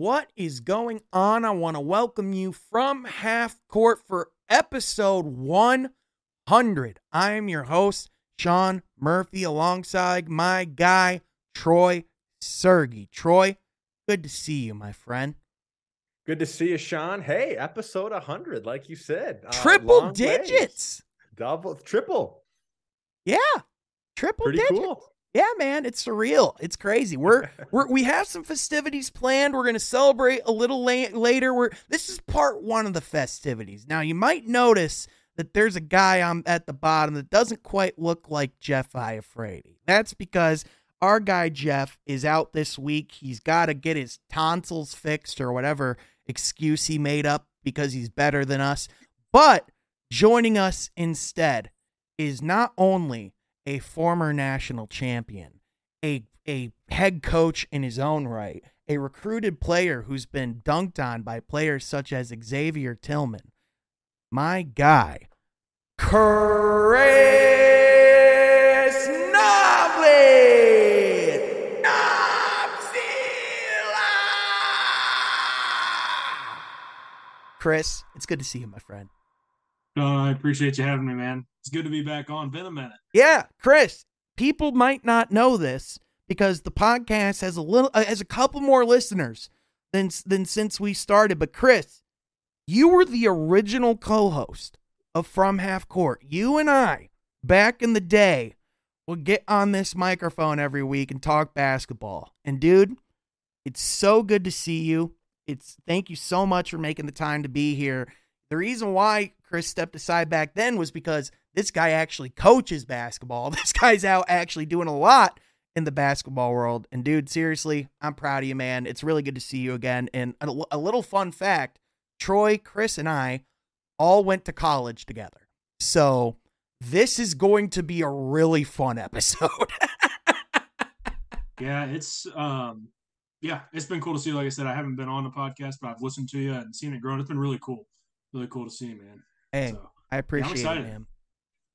What is going on? I want to welcome you from half court for episode 100. I am your host, Sean Murphy, alongside my guy, Troy Sergey. Troy, good to see you, my friend. Good to see you, Sean. Hey, episode 100, like you said. Uh, triple digits. Ways. Double, triple. Yeah. Triple Pretty digits. Cool. Yeah, man, it's surreal. It's crazy. We're we're we have some festivities planned. We're gonna celebrate a little la- later. We're this is part one of the festivities. Now you might notice that there's a guy on at the bottom that doesn't quite look like Jeff Iafrate. That's because our guy Jeff is out this week. He's got to get his tonsils fixed or whatever excuse he made up because he's better than us. But joining us instead is not only a former national champion, a a head coach in his own right, a recruited player who's been dunked on by players such as Xavier Tillman. My guy, Chris Nobley. Chris, it's good to see you, my friend. Uh, I appreciate you having me, man. It's good to be back on. Been a minute. Yeah, Chris. People might not know this because the podcast has a little uh, has a couple more listeners than than since we started. But Chris, you were the original co-host of From Half Court. You and I, back in the day, would get on this microphone every week and talk basketball. And dude, it's so good to see you. It's thank you so much for making the time to be here. The reason why Chris stepped aside back then was because this guy actually coaches basketball. This guy's out actually doing a lot in the basketball world. And dude, seriously, I'm proud of you, man. It's really good to see you again. And a, a little fun fact Troy, Chris, and I all went to college together. So this is going to be a really fun episode. yeah, it's um yeah, it's been cool to see. Like I said, I haven't been on the podcast, but I've listened to you and seen it grow. It's been really cool. Really cool to see, man. Hey, so, I appreciate yeah, it, man.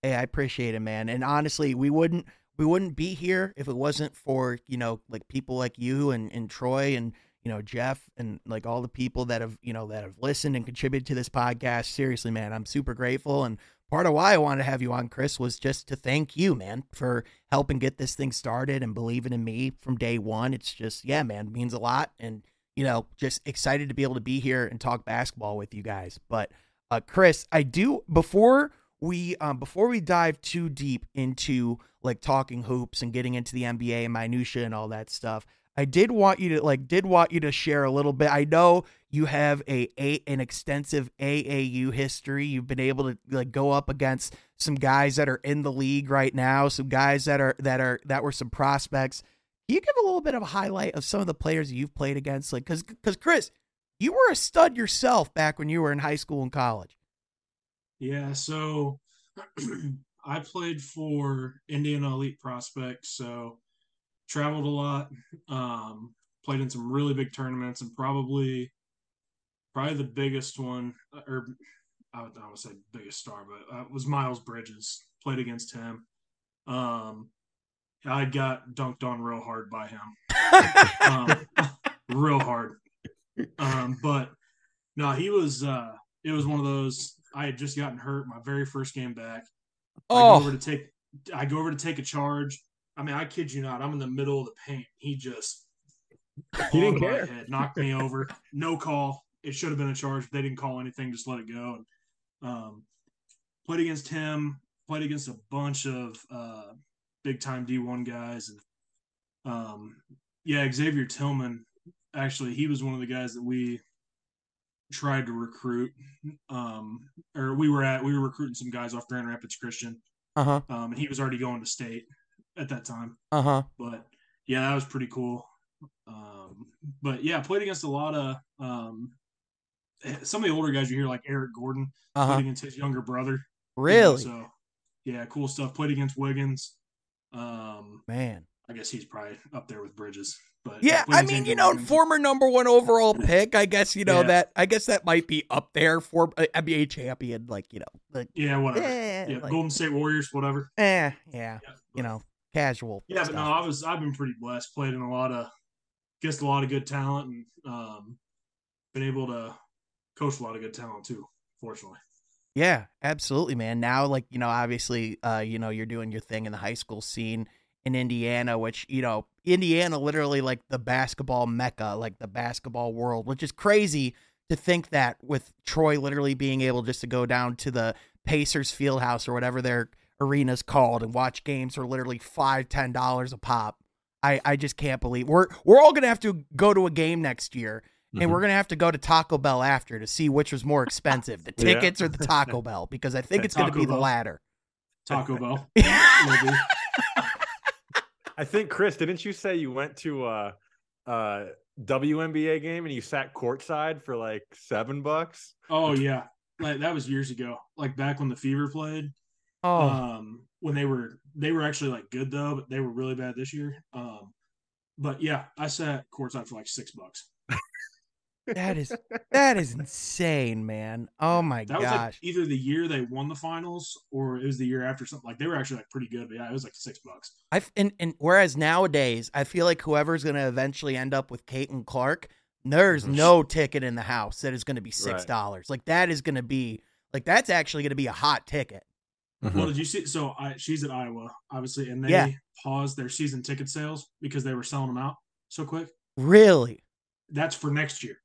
Hey, I appreciate it, man. And honestly, we wouldn't we wouldn't be here if it wasn't for you know like people like you and and Troy and you know Jeff and like all the people that have you know that have listened and contributed to this podcast. Seriously, man, I'm super grateful. And part of why I wanted to have you on, Chris, was just to thank you, man, for helping get this thing started and believing in me from day one. It's just yeah, man, means a lot. And you know, just excited to be able to be here and talk basketball with you guys. But uh, Chris, I do before we um, before we dive too deep into like talking hoops and getting into the NBA and minutia and all that stuff, I did want you to like did want you to share a little bit. I know you have a, a an extensive AAU history. You've been able to like go up against some guys that are in the league right now, some guys that are that are that were some prospects. Can you give a little bit of a highlight of some of the players you've played against? Like, cause, cause Chris, you were a stud yourself back when you were in high school and college. Yeah, so I played for Indiana Elite Prospects, so traveled a lot, um, played in some really big tournaments, and probably probably the biggest one, uh, or I would, I would say biggest star, but uh, was Miles Bridges. Played against him. Um, I got dunked on real hard by him, um, real hard. Um, but no, he was. Uh, it was one of those. I had just gotten hurt my very first game back. Oh. I go oh. over to take. I go over to take a charge. I mean, I kid you not. I'm in the middle of the paint. He just he didn't care. Head, knocked me over. No call. It should have been a charge. They didn't call anything. Just let it go. And um, played against him. Played against a bunch of uh, big time D1 guys. And um, yeah, Xavier Tillman actually he was one of the guys that we tried to recruit. Um, or we were at we were recruiting some guys off Grand Rapids Christian. Uh-huh. Um, and he was already going to state at that time. Uh-huh. But yeah, that was pretty cool. Um, but yeah, played against a lot of um some of the older guys you hear like Eric Gordon uh-huh. played against his younger brother. Really? so yeah, cool stuff. Played against Wiggins. Um man. I guess he's probably up there with Bridges. But yeah, I mean, you know, former number one overall pick. I guess you know yeah. that. I guess that might be up there for uh, NBA champion. Like you know, like, yeah, whatever. Eh, yeah, like, Golden State Warriors, whatever. Eh, yeah, yeah you know, casual. Yeah, stuff. but no, I was I've been pretty blessed. Played in a lot of guess a lot of good talent and um, been able to coach a lot of good talent too. Fortunately. Yeah, absolutely, man. Now, like you know, obviously, uh, you know, you're doing your thing in the high school scene in Indiana, which you know, Indiana, literally like the basketball mecca, like the basketball world, which is crazy to think that with Troy literally being able just to go down to the Pacers Fieldhouse or whatever their arena's called and watch games for literally five, ten dollars a pop. I, I just can't believe we're we're all gonna have to go to a game next year and mm-hmm. we're gonna have to go to Taco Bell after to see which was more expensive, the tickets yeah. or the Taco Bell, because I think it's gonna be Bell. the latter. Taco Bell. I think Chris, didn't you say you went to uh uh WNBA game and you sat courtside for like seven bucks. Oh yeah, like that was years ago. Like back when the Fever played. Oh. Um, when they were they were actually like good though, but they were really bad this year. Um, but yeah, I sat courtside for like six bucks. That is that is insane, man. Oh my that gosh. Was like either the year they won the finals or it was the year after something like they were actually like pretty good, but yeah, it was like six bucks. I and and whereas nowadays I feel like whoever's gonna eventually end up with Caitlin Clark, there's mm-hmm. no ticket in the house that is gonna be six dollars. Right. Like that is gonna be like that's actually gonna be a hot ticket. Mm-hmm. Well, did you see? So I, she's at Iowa, obviously, and they yeah. paused their season ticket sales because they were selling them out so quick. Really? That's for next year.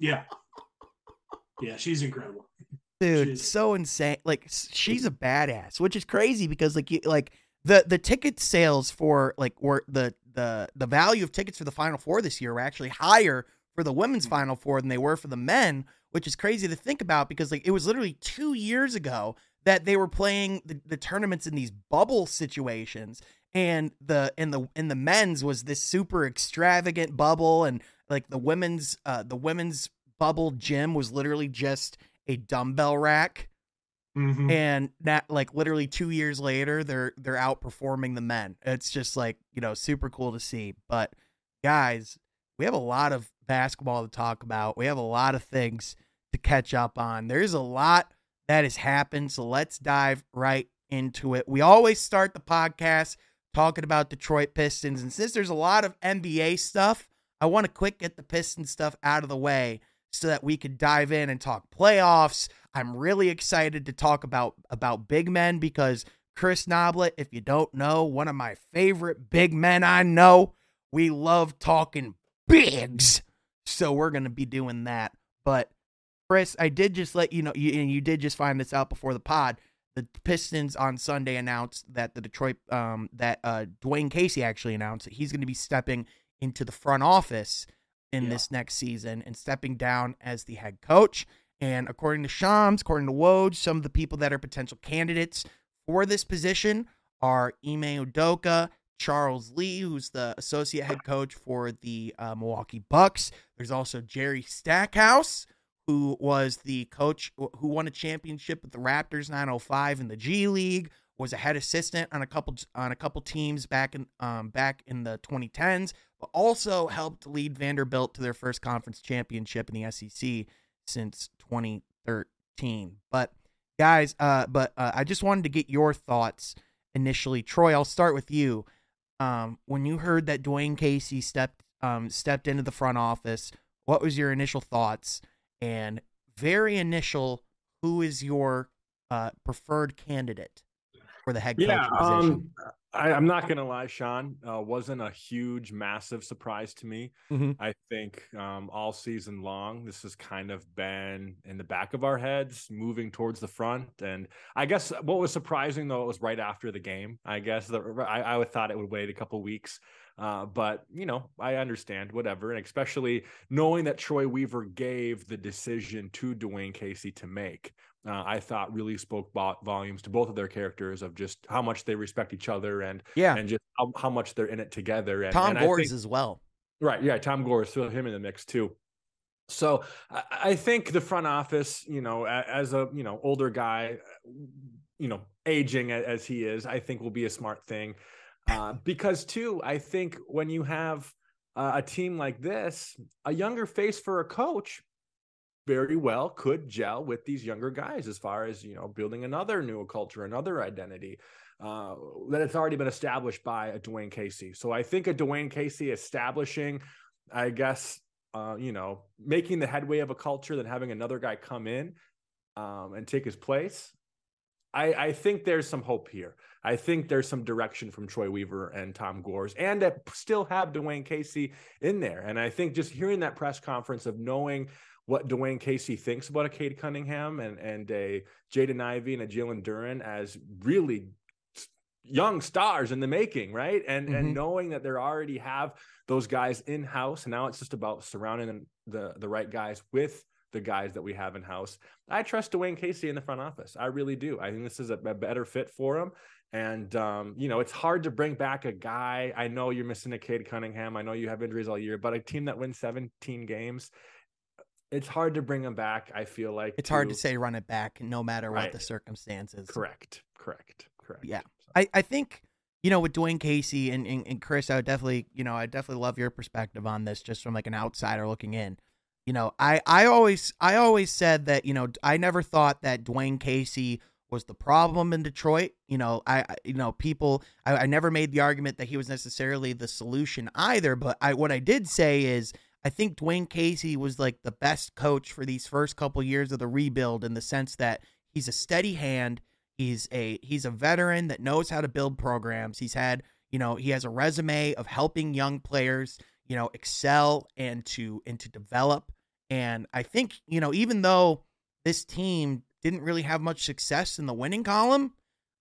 Yeah. Yeah, she's incredible. Dude, she's... so insane. Like she's a badass, which is crazy because like you, like the the ticket sales for like were the the the value of tickets for the final four this year were actually higher for the women's mm. final four than they were for the men, which is crazy to think about because like it was literally 2 years ago that they were playing the, the tournaments in these bubble situations and the in the in the men's was this super extravagant bubble and like the women's uh the women's bubble gym was literally just a dumbbell rack. Mm-hmm. And that like literally two years later, they're they're outperforming the men. It's just like, you know, super cool to see. But guys, we have a lot of basketball to talk about. We have a lot of things to catch up on. There's a lot that has happened. So let's dive right into it. We always start the podcast talking about Detroit Pistons. And since there's a lot of NBA stuff, I want to quick get the Pistons stuff out of the way so that we could dive in and talk playoffs. I'm really excited to talk about about big men because Chris Noblet, if you don't know, one of my favorite big men I know. We love talking bigs. So we're going to be doing that. But Chris, I did just let you know you and you did just find this out before the pod. The Pistons on Sunday announced that the Detroit um that uh Dwane Casey actually announced that he's going to be stepping into the front office in yeah. this next season and stepping down as the head coach. And according to Shams, according to Woj, some of the people that are potential candidates for this position are Ime Udoka, Charles Lee, who's the associate head coach for the uh, Milwaukee Bucks. There's also Jerry Stackhouse, who was the coach who won a championship with the Raptors 905 in the G League, was a head assistant on a couple on a couple teams back in um, back in the 2010s, but also helped lead Vanderbilt to their first conference championship in the SEC since 2013. But guys, uh, but uh, I just wanted to get your thoughts initially. Troy, I'll start with you. Um, when you heard that Dwane Casey stepped um, stepped into the front office, what was your initial thoughts? And very initial, who is your uh, preferred candidate? for the head coach yeah, position? Um, I, am not gonna lie, Sean uh, wasn't a huge, massive surprise to me. Mm-hmm. I think um, all season long, this has kind of been in the back of our heads, moving towards the front. And I guess what was surprising though, it was right after the game. I guess the, I, I thought it would wait a couple weeks. Uh, but you know, I understand whatever, and especially knowing that Troy Weaver gave the decision to Dwane Casey to make, uh, I thought really spoke volumes to both of their characters of just how much they respect each other and yeah, and just how, how much they're in it together. And Tom and Gores as well, right? Yeah, Tom Gores throw him in the mix too. So I think the front office, you know, as a you know older guy, you know, aging as he is, I think will be a smart thing. Uh, because too, I think when you have uh, a team like this, a younger face for a coach very well could gel with these younger guys as far as you know building another new culture another identity uh, that it's already been established by a Dwane Casey. So I think a Dwane Casey establishing, I guess, uh, you know, making the headway of a culture, then having another guy come in um, and take his place. I, I, think there's some hope here. I think there's some direction from Troy Weaver and Tom Gores, and that still have Dwane Casey in there. And I think just hearing that press conference of knowing what Dwane Casey thinks about a Cade Cunningham and and a Jaden Ivey and a Jalen Duren as really young stars in the making, right? And mm-hmm. and knowing that they already have those guys in house, and now it's just about surrounding the the right guys with the guys that we have in house. I trust Dwane Casey in the front office. I really do. I think this is a, a better fit for him. And um, you know, it's hard to bring back a guy. I know you're missing a Cade Cunningham. I know you have injuries all year, but a team that wins 17 games, it's hard to bring him back. I feel like it's to, hard to say run it back no matter right. what the circumstances. Correct. Correct. Correct. Yeah. So. I, I think, you know, with Dwane Casey and, and, and Chris, I would definitely, you know, I definitely love your perspective on this just from like an outsider looking in. You know, I, I always I always said that, you know, I never thought that Dwane Casey was the problem in Detroit. You know, I, you know, people, I, I, never made the argument that he was necessarily the solution either. But I, what I did say is, I think Dwane Casey was like the best coach for these first couple years of the rebuild in the sense that he's a steady hand. He's a he's a veteran that knows how to build programs. He's had, you know, he has a resume of helping young players, you know, excel and to and to develop. And I think, you know, even though this team didn't really have much success in the winning column,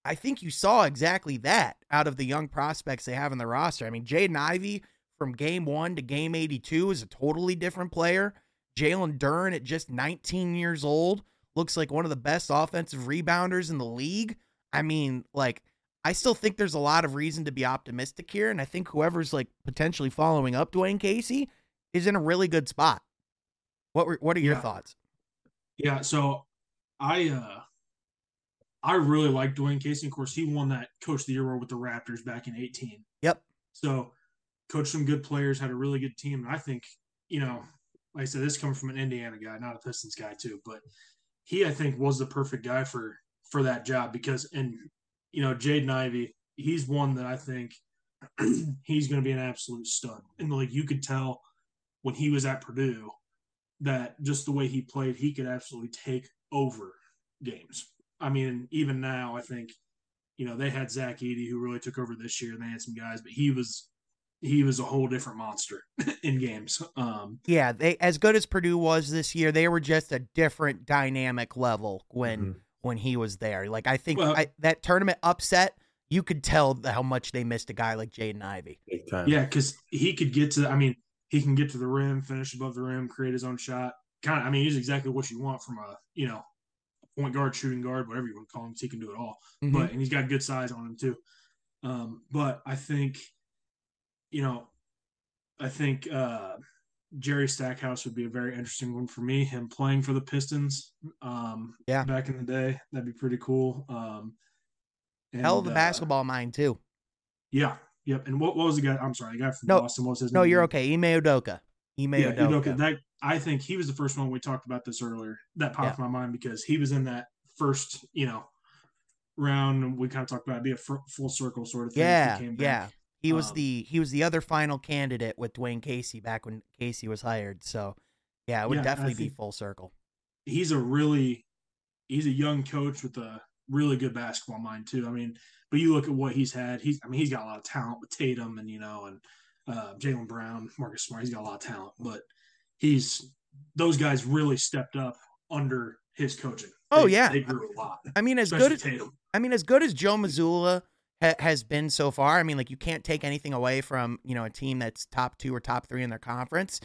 I think you saw exactly that out of the young prospects they have in the roster. I mean, Jaden Ivey from game one to game 82 is a totally different player. Jalen Duren at just 19 years old looks like one of the best offensive rebounders in the league. I mean, like, I still think there's a lot of reason to be optimistic here. And I think whoever's like potentially following up Dwane Casey is in a really good spot. What were, what are your yeah. thoughts? Yeah, so I uh I really like Dwane Casey. Of course, he won that Coach of the Year award with the Raptors back in 18. Yep. So coached some good players, had a really good team. And I think, you know, like I said, this coming from an Indiana guy, not a Pistons guy too, but he I think was the perfect guy for for that job because and you know, Jaden Ivey, he's one that I think he's going to be an absolute stud. And like you could tell when he was at Purdue that just the way he played, he could absolutely take over games. I mean, even now, I think, you know, they had Zach Edey who really took over this year, and they had some guys, but he was he was a whole different monster in games. Um, yeah, they as good as Purdue was this year, they were just a different dynamic level when mm-hmm. when he was there. Like I think well, I, that tournament upset, you could tell how much they missed a guy like Jaden Ivey. Yeah, because he could get to. I mean, he can get to the rim, finish above the rim, create his own shot. Kind of, I mean, he's exactly what you want from a you know point guard, shooting guard, whatever you want to call him. He can do it all. Mm-hmm. But and he's got good size on him too. Um, but I think you know, I think uh, Jerry Stackhouse would be a very interesting one for me. Him playing for the Pistons, um, yeah, back in the day, that'd be pretty cool. Um, and, Hell of the uh, basketball mind too. Yeah, yep. And what, what was the guy? I'm sorry, the guy from no, Boston. What was his no, name? you're okay. Ime Udoka. Ime yeah, Udoka. Udoka. That I think he was the first one we talked about this earlier. That popped yeah. my mind because he was in that first, you know, round. We kind of talked about it be a full circle sort of thing. Yeah, yeah. He was um, the he was the other final candidate with Dwane Casey back when Casey was hired. So yeah, it would yeah, definitely be full circle. He's a really he's a young coach with a really good basketball mind too. I mean, but you look at what he's had. He's I mean he's got a lot of talent with Tatum and you know and uh, Jaylen Brown, Marcus Smart. He's got a lot of talent, but he's those guys really stepped up under his coaching. Oh yeah, they grew a lot. I mean, as good as Tatum. I mean, as good as Joe Mazzulla ha- has been so far. I mean, like you can't take anything away from you know a team that's top two or top three in their conference.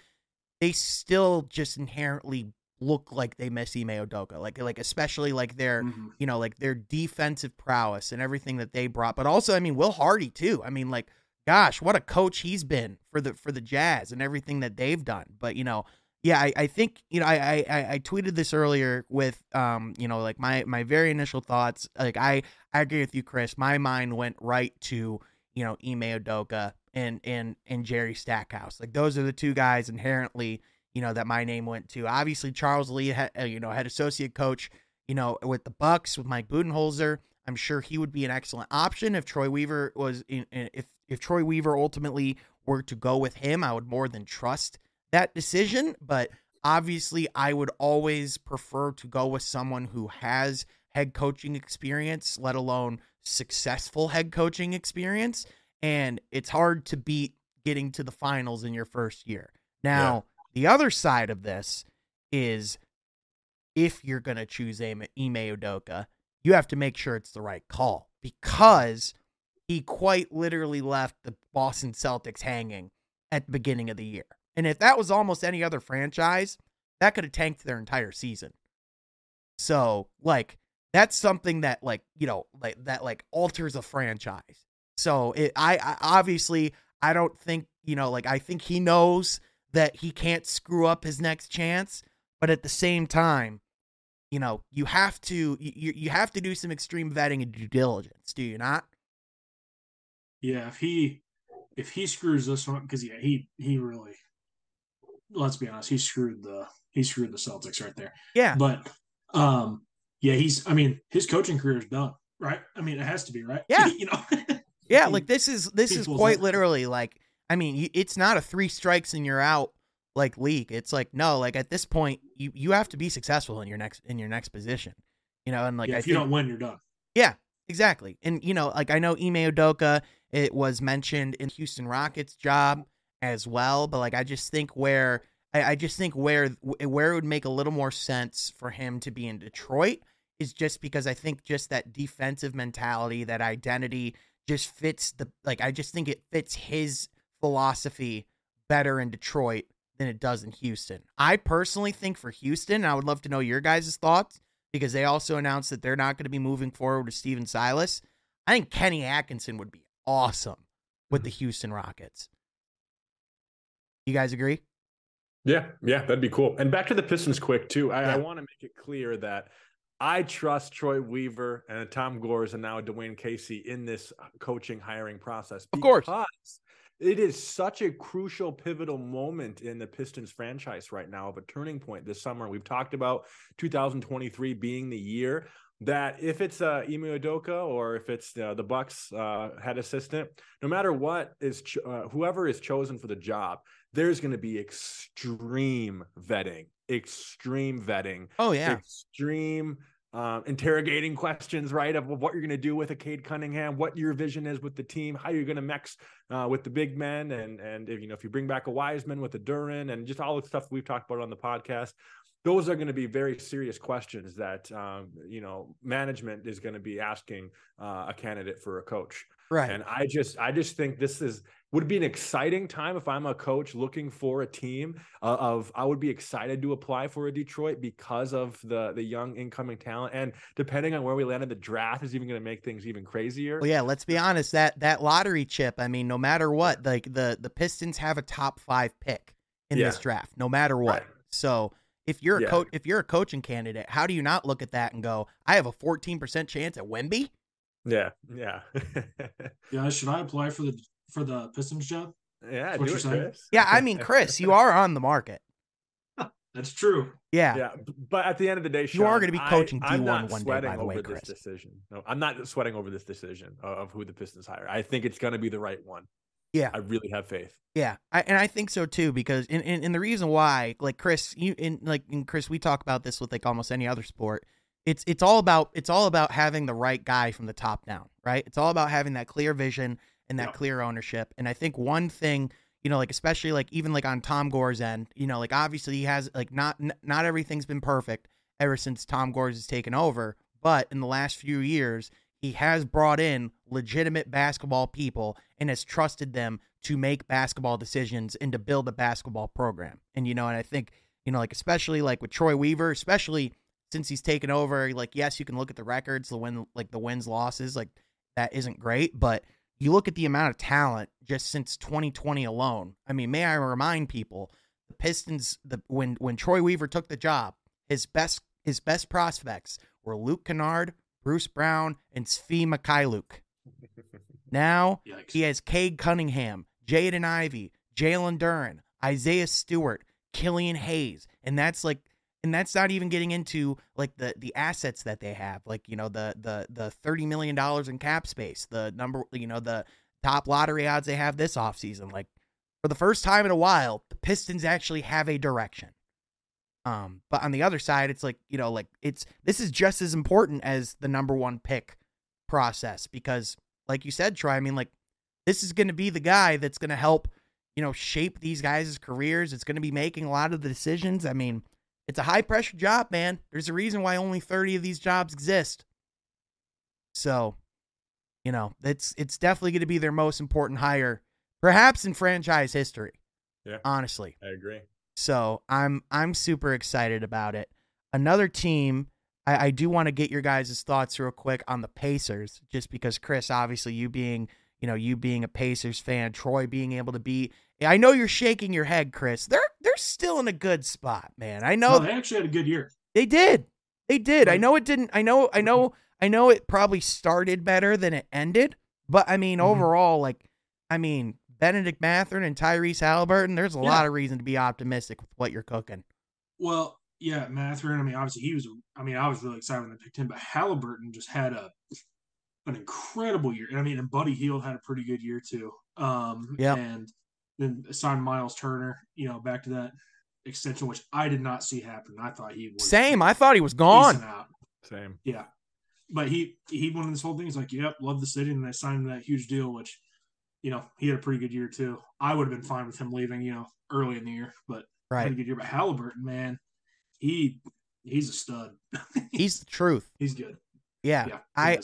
They still just inherently look like they miss Ime Udoka, like like especially like their mm-hmm. you know like their defensive prowess and everything that they brought. But also, I mean, Will Hardy too. I mean, like gosh, what a coach he's been for the for the Jazz and everything that they've done. But you know, yeah, I, I think you know I, I I tweeted this earlier with um you know like my my very initial thoughts. Like I I agree with you, Chris. My mind went right to you know Ime Udoka and and and Jerry Stackhouse. Like those are the two guys inherently you know that my name went to. Obviously Charles Lee had uh, you know head associate coach you know with the Bucks with Mike Budenholzer. I'm sure he would be an excellent option if Troy Weaver was in, if if Troy Weaver ultimately were to go with him, I would more than trust that decision, but obviously I would always prefer to go with someone who has head coaching experience, let alone successful head coaching experience, and it's hard to beat getting to the finals in your first year. Now, yeah. the other side of this is if you're going to choose Ime Udoka, you have to make sure it's the right call because he quite literally left the Boston Celtics hanging at the beginning of the year. And if that was almost any other franchise, that could have tanked their entire season. So, like, that's something that, like, you know, like that, like, alters a franchise. So, it, I, I obviously, I don't think, you know, like, I think he knows that he can't screw up his next chance, but at the same time, you know, you have to you you have to do some extreme vetting and due diligence, do you not? Yeah, if he if he screws this one because yeah, he he really let's be honest, he screwed the he screwed the Celtics right there. Yeah. But um yeah, he's I mean, his coaching career is done, right? I mean, it has to be, right? Yeah. you know. yeah, like this is this is quite literally like I mean, it's not a three strikes and you're out like league. It's like no, like at this point, you you have to be successful in your next in your next position. You know, and like yeah, if you don't win, you're done. Yeah, exactly. And you know, like I know Ime Udoka, it was mentioned in Houston Rockets job as well, but like I just think where I, I just think where where it would make a little more sense for him to be in Detroit is just because I think just that defensive mentality, that identity just fits the like I just think it fits his philosophy better in Detroit than it does in Houston. I personally think for Houston, I would love to know your guys' thoughts because they also announced that they're not going to be moving forward with Stephen Silas. I think Kenny Atkinson would be awesome with the mm-hmm. Houston Rockets. You guys agree? Yeah, yeah, that'd be cool. And back to the Pistons quick too. I, yeah. I want to make it clear that I trust Troy Weaver and Tom Gores and now Dwane Casey in this uh, coaching hiring process. Of course it is such a crucial pivotal moment in the pistons franchise right now of a turning point this summer we've talked about 2023 being the year that if it's uh, Ime Udoka or if it's uh, the Bucks uh, head assistant, no matter what is ch- uh, whoever is chosen for the job, there's going to be extreme vetting, extreme vetting. Oh yeah, extreme um, interrogating questions, right, of what you're going to do with a Cade Cunningham, what your vision is with the team, how you're going to mix uh, with the big men, and and if you know if you bring back a Wiseman with a Duren, and just all the stuff we've talked about on the podcast. Those are going to be very serious questions that um, you know management is going to be asking uh, a candidate for a coach. Right. And I just I just think this is would be an exciting time if I'm a coach looking for a team uh, of I would be excited to apply for a Detroit because of the the young incoming talent and depending on where we land in the draft is even going to make things even crazier. Well, yeah, let's be honest that that lottery chip. I mean, no matter what, like the the Pistons have a top five pick in yeah. this draft, no matter what. Right. So if you're a yeah. coach, if you're a coaching candidate, how do you not look at that and go, I have a 14% chance at Wemby? Yeah, yeah, yeah. Should I apply for the for the Pistons job? Yeah, do it, Chris. Yeah, I mean, Chris, you are on the market. That's true. Yeah, yeah. But at the end of the day, Sean, you are going to be coaching D one one day. By the way, Chris. This decision. No, I'm not sweating over this decision of who the Pistons hire. I think it's going to be the right one. Yeah, I really have faith. Yeah, I, and I think so too because and, and, and the reason why, like Chris, you in like in Chris, we talk about this with like almost any other sport. It's it's all about it's all about having the right guy from the top down, right? It's all about having that clear vision and that yeah. clear ownership. And I think one thing, you know, like especially like even like on Tom Gores end, you know, like obviously he has like not not everything's been perfect ever since Tom Gores has taken over, but in the last few years, he has brought in legitimate basketball people and has trusted them to make basketball decisions and to build a basketball program. And you know, and I think, you know, like especially like with Troy Weaver, especially since he's taken over, like yes, you can look at the records, the win like the wins losses, like that isn't great, but you look at the amount of talent just since 2020 alone. I mean, may I remind people, the Pistons, the when when Troy Weaver took the job, his best his best prospects were Luke Kennard, Bruce Brown, and Svi Mykhailiuk. Now Yikes. he has Cade Cunningham, Jaden Ivey, Jalen Duren, Isaiah Stewart, Killian Hayes, and that's like and that's not even getting into like the the assets that they have, like you know the the the thirty million dollars in cap space, the number you know the top lottery odds they have this offseason. Like for the first time in a while, the Pistons actually have a direction. Um, but on the other side, it's like you know, like it's this is just as important as the number one pick process because, like you said, Troy. I mean, like this is going to be the guy that's going to help you know shape these guys' careers. It's going to be making a lot of the decisions. I mean it's a high pressure job, man. There's a reason why only 30 of these jobs exist. So, you know, it's it's definitely going to be their most important hire, perhaps in franchise history. Yeah. Honestly. I agree. So I'm I'm super excited about it. Another team, I, I do want to get your guys' thoughts real quick on the Pacers, just because Chris, obviously you being, you know, you being a Pacers fan, Troy being able to be I know you're shaking your head, Chris. They're they're still in a good spot, man. I know no, they actually had a good year. They did. They did. I know it didn't. I know. I know. I know it probably started better than it ended, but I mean, mm-hmm. overall, like, I mean, Bennedict Mathurin and Tyrese Halliburton. There's a yeah. lot of reason to be optimistic with what you're cooking. Well, yeah, Mathurin. I mean, obviously he was. I mean, I was really excited when they picked him, but Halliburton just had a an incredible year. I mean, and Buddy Hield had a pretty good year too. Um, yeah, and then signed Miles Turner, you know, back to that extension, which I did not see happen. I thought he was same. I thought he was gone. Same. Yeah, but he he went in this whole thing. He's like, "Yep, love the city," and they signed that huge deal, which you know he had a pretty good year too. I would have been fine with him leaving, you know, early in the year, but right, a good year. But Halliburton, man, he he's a stud. he's the truth. He's good. Yeah, yeah I.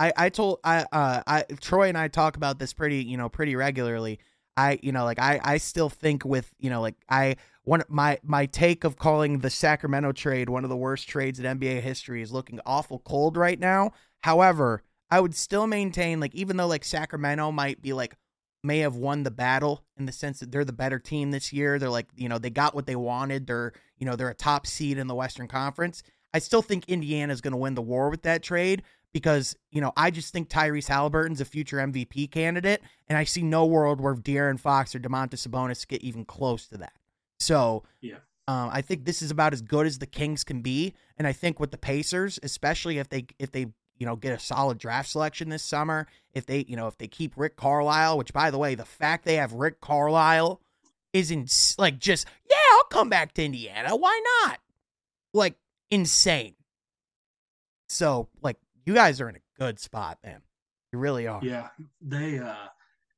I, I told I uh I Troy and I talk about this pretty you know pretty regularly I, you know, like I, I still think with, you know, like I one my my take of calling the Sacramento trade one of the worst trades in NBA history is looking awful cold right now. However, I would still maintain like even though like Sacramento might be like may have won the battle in the sense that they're the better team this year. They're like, you know, they got what they wanted. They're, you know, they're a top seed in the Western Conference. I still think Indiana is going to win the war with that trade because, you know, I just think Tyrese Halliburton's a future MVP candidate, and I see no world where De'Aaron Fox or Domantas Sabonis get even close to that. So, yeah. Um, I think this is about as good as the Kings can be, and I think with the Pacers, especially if they if they you know get a solid draft selection this summer, if they you know if they keep Rick Carlisle, which by the way, the fact they have Rick Carlisle is in like just yeah, I'll come back to Indiana, why not? Like insane. So like you guys are in a good spot, man. You really are. Yeah, they uh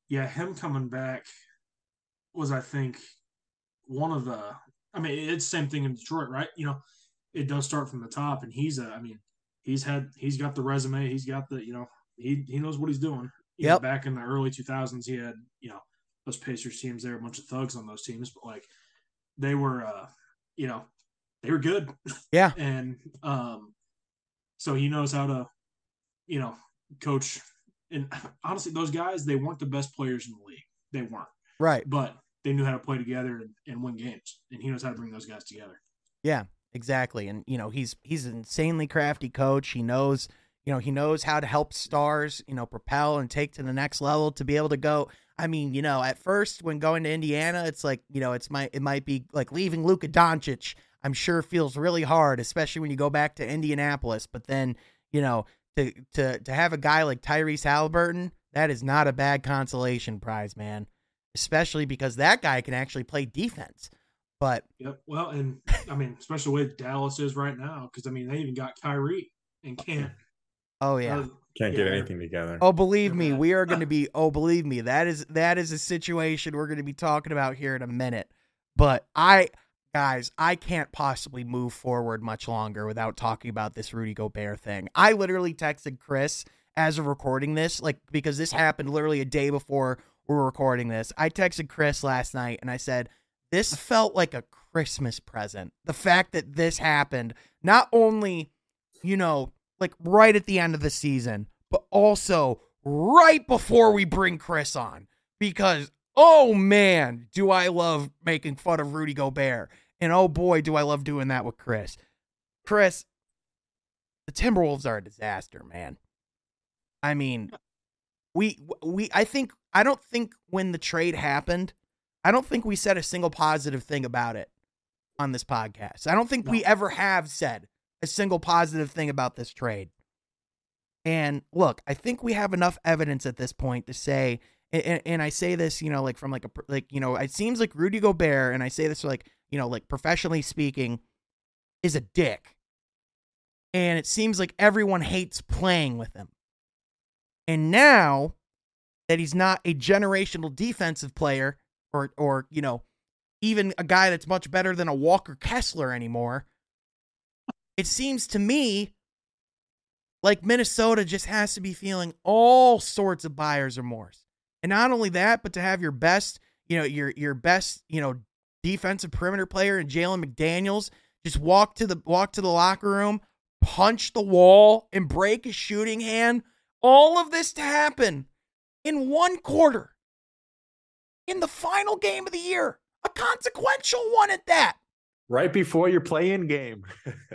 yeah, him coming back was I think one of the I mean, it's the same thing in Detroit, right? You know, it does start from the top and he's a I mean, he's had he's got the resume, he's got the, you know, he he knows what he's doing. Yeah. back in the early 2000s he had, you know, those Pacers teams, there were a bunch of thugs on those teams, but like they were uh, you know, they were good. Yeah. and um so he knows how to you know, coach. And honestly, those guys, they weren't the best players in the league. They weren't. Right. But they knew how to play together and, and win games. And he knows how to bring those guys together. Yeah, exactly. And, you know, he's he's an insanely crafty coach. He knows, you know, he knows how to help stars, you know, propel and take to the next level to be able to go. I mean, you know, at first when going to Indiana, it's like, you know, it's my it might be like leaving Luka Doncic. I'm sure feels really hard, especially when you go back to Indianapolis. But then, you know, to to to have a guy like Tyrese Halliburton, that is not a bad consolation prize, man. Especially because that guy can actually play defense. But yep, well, and I mean, especially with Dallas is right now, because I mean they even got Kyrie and can't. Oh yeah, uh, can't yeah. get anything together. Oh, believe me, we are going to be. Oh, believe me, that is that is a situation we're going to be talking about here in a minute. But I guys, I can't possibly move forward much longer without talking about this Rudy Gobert thing. I literally texted Chris as of recording this, like because this happened literally a day before we are recording this. I texted Chris last night and I said, This felt like a Christmas present. The fact that this happened, not only, you know, like right at the end of the season, but also right before we bring Chris on. Because oh man, do I love making fun of Rudy Gobert. And oh boy, do I love doing that with Chris. Chris, the Timberwolves are a disaster, man. I mean, we we I think I don't think when the trade happened, I don't think we said a single positive thing about it on this podcast. I don't think no. we ever have said a single positive thing about this trade. And look, I think we have enough evidence at this point to say, and, and, I say this, you know, like from like a like you know, it seems like Rudy Gobert, and I say this like you know, like professionally speaking, is a dick, and it seems like everyone hates playing with him. And now that he's not a generational defensive player, or or you know, even a guy that's much better than a Walker Kessler anymore, it seems to me like Minnesota just has to be feeling all sorts of buyer's remorse. And not only that, but to have your best, you know, your your best, you know, defensive perimeter player and Jalen McDaniels just walk to the walk to the locker room, punch the wall, and break his shooting hand. All of this to happen in one quarter. In the final game of the year. A consequential one at that right before your play-in game.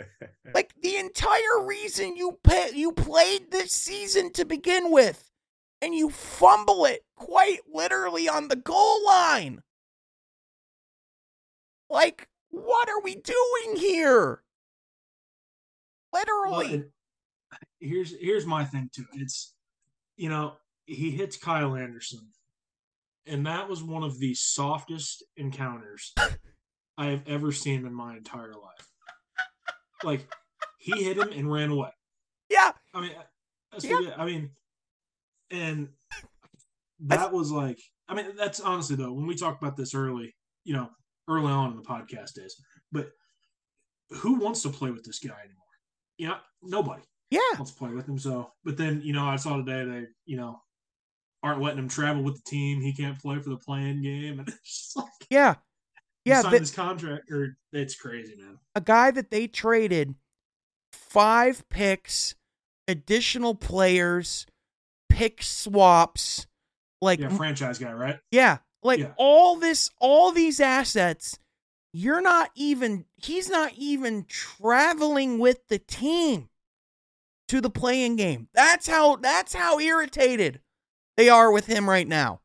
like the entire reason you pay, you played this season to begin with, and you fumble it quite literally on the goal line. Like, what are we doing here? Literally. Well, here's here's my thing too. It's you know he hits Kyle Anderson, and that was one of the softest encounters I have ever seen in my entire life. Like he hit him and ran away. Yeah. I mean, uh, yeah. I mean, and that was like, I mean, that's honestly though, when we talked about this early, you know, early on in the podcast days, but who wants to play with this guy anymore? You know, nobody. Yeah. Wants to play with him. So, but then, you know, I saw today they, you know, aren't letting him travel with the team. He can't play for the play-in game. And it's like, yeah yeah, signed his contract, or it's crazy, man. A guy that they traded five picks, additional players, pick swaps, like yeah, franchise guy, right? Yeah, like yeah. all this, all these assets. You're not even. He's not even traveling with the team to the play-in game. That's how. That's how irritated they are with him right now.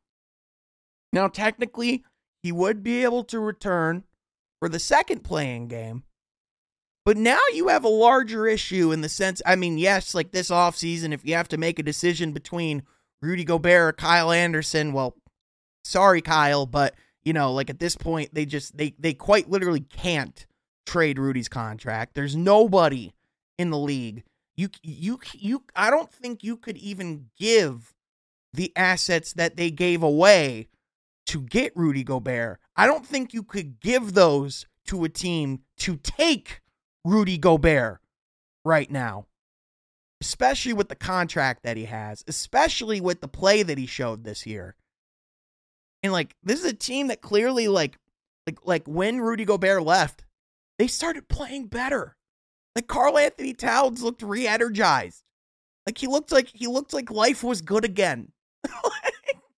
Now, technically, he would be able to return for the second play-in game. But now you have a larger issue in the sense, I mean, yes, like this offseason, if you have to make a decision between Rudy Gobert or Kyle Anderson, well, sorry, Kyle, but you know, like at this point, they just they they quite literally can't trade Rudy's contract. There's nobody in the league. You you you I don't think you could even give the assets that they gave away to get Rudy Gobert. I don't think you could give those to a team to take Rudy Gobert right now, especially with the contract that he has, especially with the play that he showed this year. And like this is a team that clearly like like like when Rudy Gobert left, they started playing better. Like Karl-Anthony Towns looked re-energized. Like he looked like he looked like life was good again.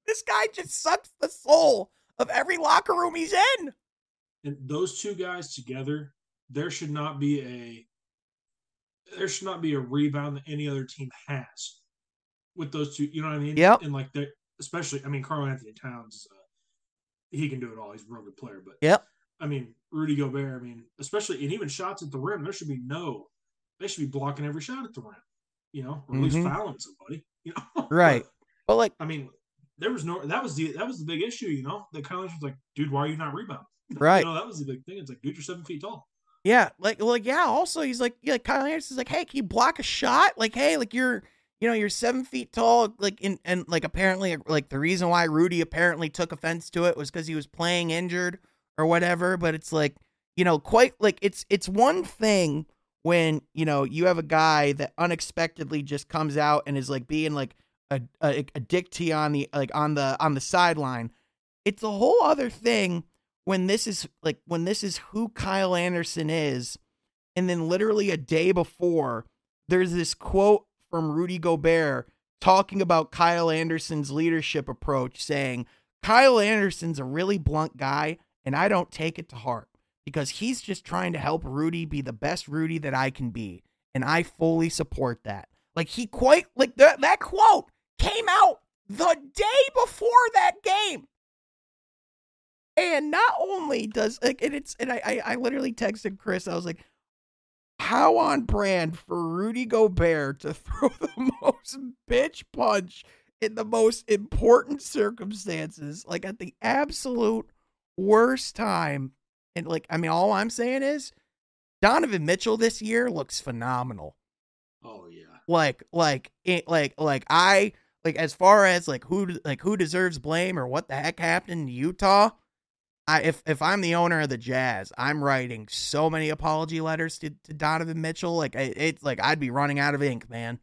This guy just sucks the soul of every locker room he's in. And those two guys together, there should not be a there should not be a rebound that any other team has with those two. You know what I mean? Yeah. And like they, especially, I mean, Karl-Anthony Towns, uh, he can do it all. He's a real good player. But yep. I mean, Rudy Gobert. I mean, especially and even shots at the rim, there should be no. They should be blocking every shot at the rim. You know, or at mm-hmm. least fouling somebody. You know, right? But, like, I mean, there was no that was the that was the big issue, you know. The college was like, dude, why are you not rebounding? Right. You know, that was the big thing. It's like, dude, you're seven feet tall. Yeah, like like yeah. Also, he's like, yeah, Kyle Anderson's like, hey, can you block a shot? Like, hey, like you're, you know, you're seven feet tall. Like, in and like apparently, like the reason why Rudy apparently took offense to it was because he was playing injured or whatever. But it's like, you know, quite like it's it's one thing when you know you have a guy that unexpectedly just comes out and is like being like a, a, a dick you on the like on the on the sideline. It's a whole other thing when this is like when this is who Kyle Anderson is, and then literally a day before, there's this quote from Rudy Gobert talking about Kyle Anderson's leadership approach, saying, Kyle Anderson's a really blunt guy, and I don't take it to heart because he's just trying to help Rudy be the best Rudy that I can be. And I fully support that. Like he quite like that that quote came out the day before that game. And not only does like and it's and I, I I literally texted Chris, I was like, how on brand for Rudy Gobert to throw the most bitch punch in the most important circumstances, like at the absolute worst time. And like, I mean, all I'm saying is Donovan Mitchell this year looks phenomenal. Oh yeah. Like, like, it, like, like I like as far as like who like who deserves blame or what the heck happened in Utah. I if if I'm the owner of the Jazz, I'm writing so many apology letters to, to Donovan Mitchell. Like it's like I'd be running out of ink, man.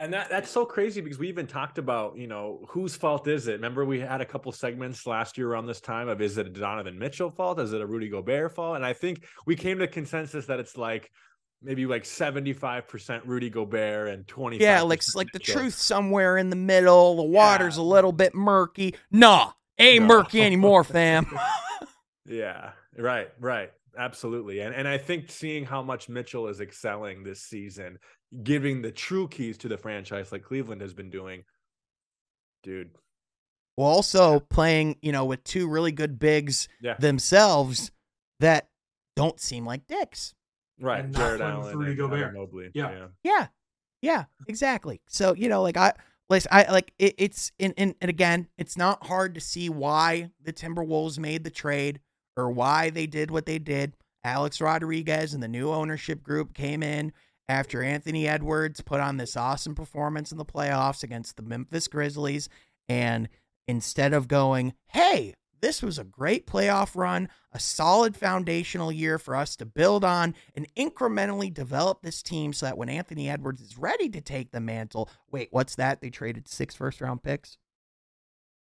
And that that's so crazy because we even talked about, you know, whose fault is it? Remember we had a couple segments last year around this time of is it a Donovan Mitchell fault? Is it a Rudy Gobert fault? And I think we came to consensus that it's like maybe like 75% Rudy Gobert and 20 Yeah, like like the truth somewhere in the middle. The water's yeah. a little bit murky. Nah, ain't no. murky anymore, fam. yeah, right, right. Absolutely. And and I think seeing how much Mitchell is excelling this season giving the true keys to the franchise like Cleveland has been doing, dude. Well, also playing, you know, with two really good bigs yeah. themselves that don't seem like dicks. Right. Jarrett Allen and Gobert. Mobley. Yeah. yeah. Yeah. Yeah, exactly. So, you know, like I listen, I like it, it's in, in and again, it's not hard to see why the Timberwolves made the trade or why they did what they did. Alex Rodriguez and the new ownership group came in after Anthony Edwards put on this awesome performance in the playoffs against the Memphis Grizzlies. And instead of going, hey, this was a great playoff run, a solid foundational year for us to build on and incrementally develop this team so that when Anthony Edwards is ready to take the mantle, wait, what's that? They traded six first round picks.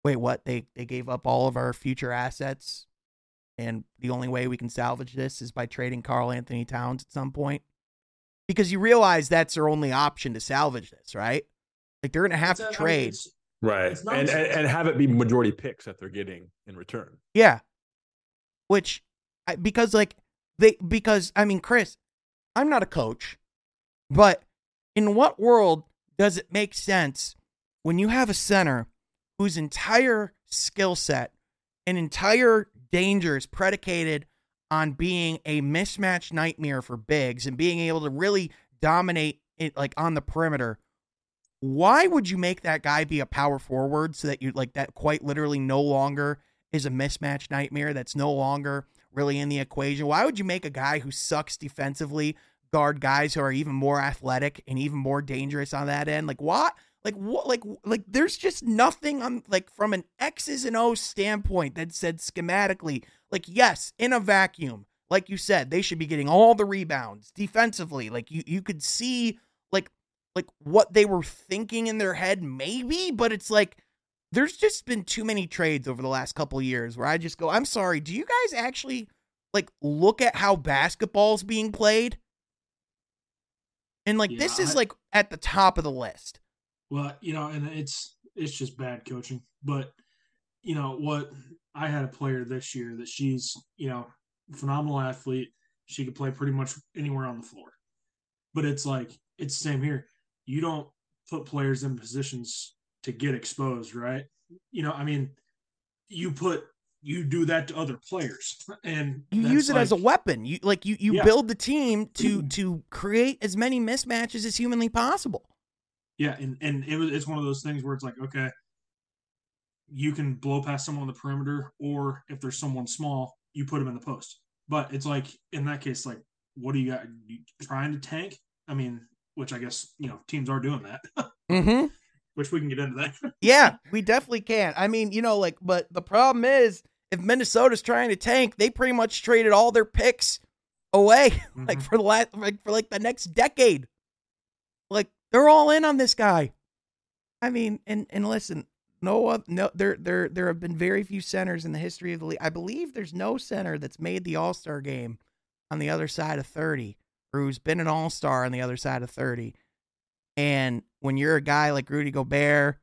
Wait, what? They they gave up all of our future assets and the only way we can salvage this is by trading Karl-Anthony Towns at some point because you realize that's their only option to salvage this, right? Like they're going to have to trade. I mean, right. And, and, and have it be majority picks that they're getting in return. Yeah. Which, because like they, because I mean, Chris, I'm not a coach, but in what world does it make sense when you have a center whose entire skill set and entire danger is predicated on being a mismatch nightmare for bigs and being able to really dominate it like on the perimeter. Why would you make that guy be a power forward so that you like that quite literally no longer is a mismatch nightmare that's no longer really in the equation? Why would you make a guy who sucks defensively guard guys who are even more athletic and even more dangerous on that end? Like what? Like what? Like like there's just nothing on like from an X's and O's standpoint that said schematically like, yes, in a vacuum, like you said, they should be getting all the rebounds defensively. Like you, you could see like what they were thinking in their head, maybe, but it's like there's just been too many trades over the last couple years where I just go, I'm sorry, do you guys actually like look at how basketball's being played? And like yeah, this is I, like at the top of the list. Well, you know, and it's it's just bad coaching. But you know what I had a player this year that she's, you know, phenomenal athlete. She could play pretty much anywhere on the floor. But it's like it's the same here. You don't put players in positions to get exposed, right? You know, I mean, you put you do that to other players and you use it like, as a weapon you like you you yeah. build the team to to create as many mismatches as humanly possible yeah and and it was it's one of those things where it's like okay you can blow past someone on the perimeter, or if there's someone small, you put them in the post. But it's like in that case, like, what do you got? You trying to tank? I mean, which I guess you know teams are doing that. mm-hmm. Which we can get into that. yeah, we definitely can. I mean, you know, like, but the problem is, if Minnesota's trying to tank, they pretty much traded all their picks away, mm-hmm. like for the last, like for like the next decade. Like they're all in on this guy. I mean, and and listen, no, no, there, there, there have been very few centers in the history of the league. I believe there's no center that's made the All Star game on the other side of 30, or who's been an All Star on the other side of 30. And when you're a guy like Rudy Gobert,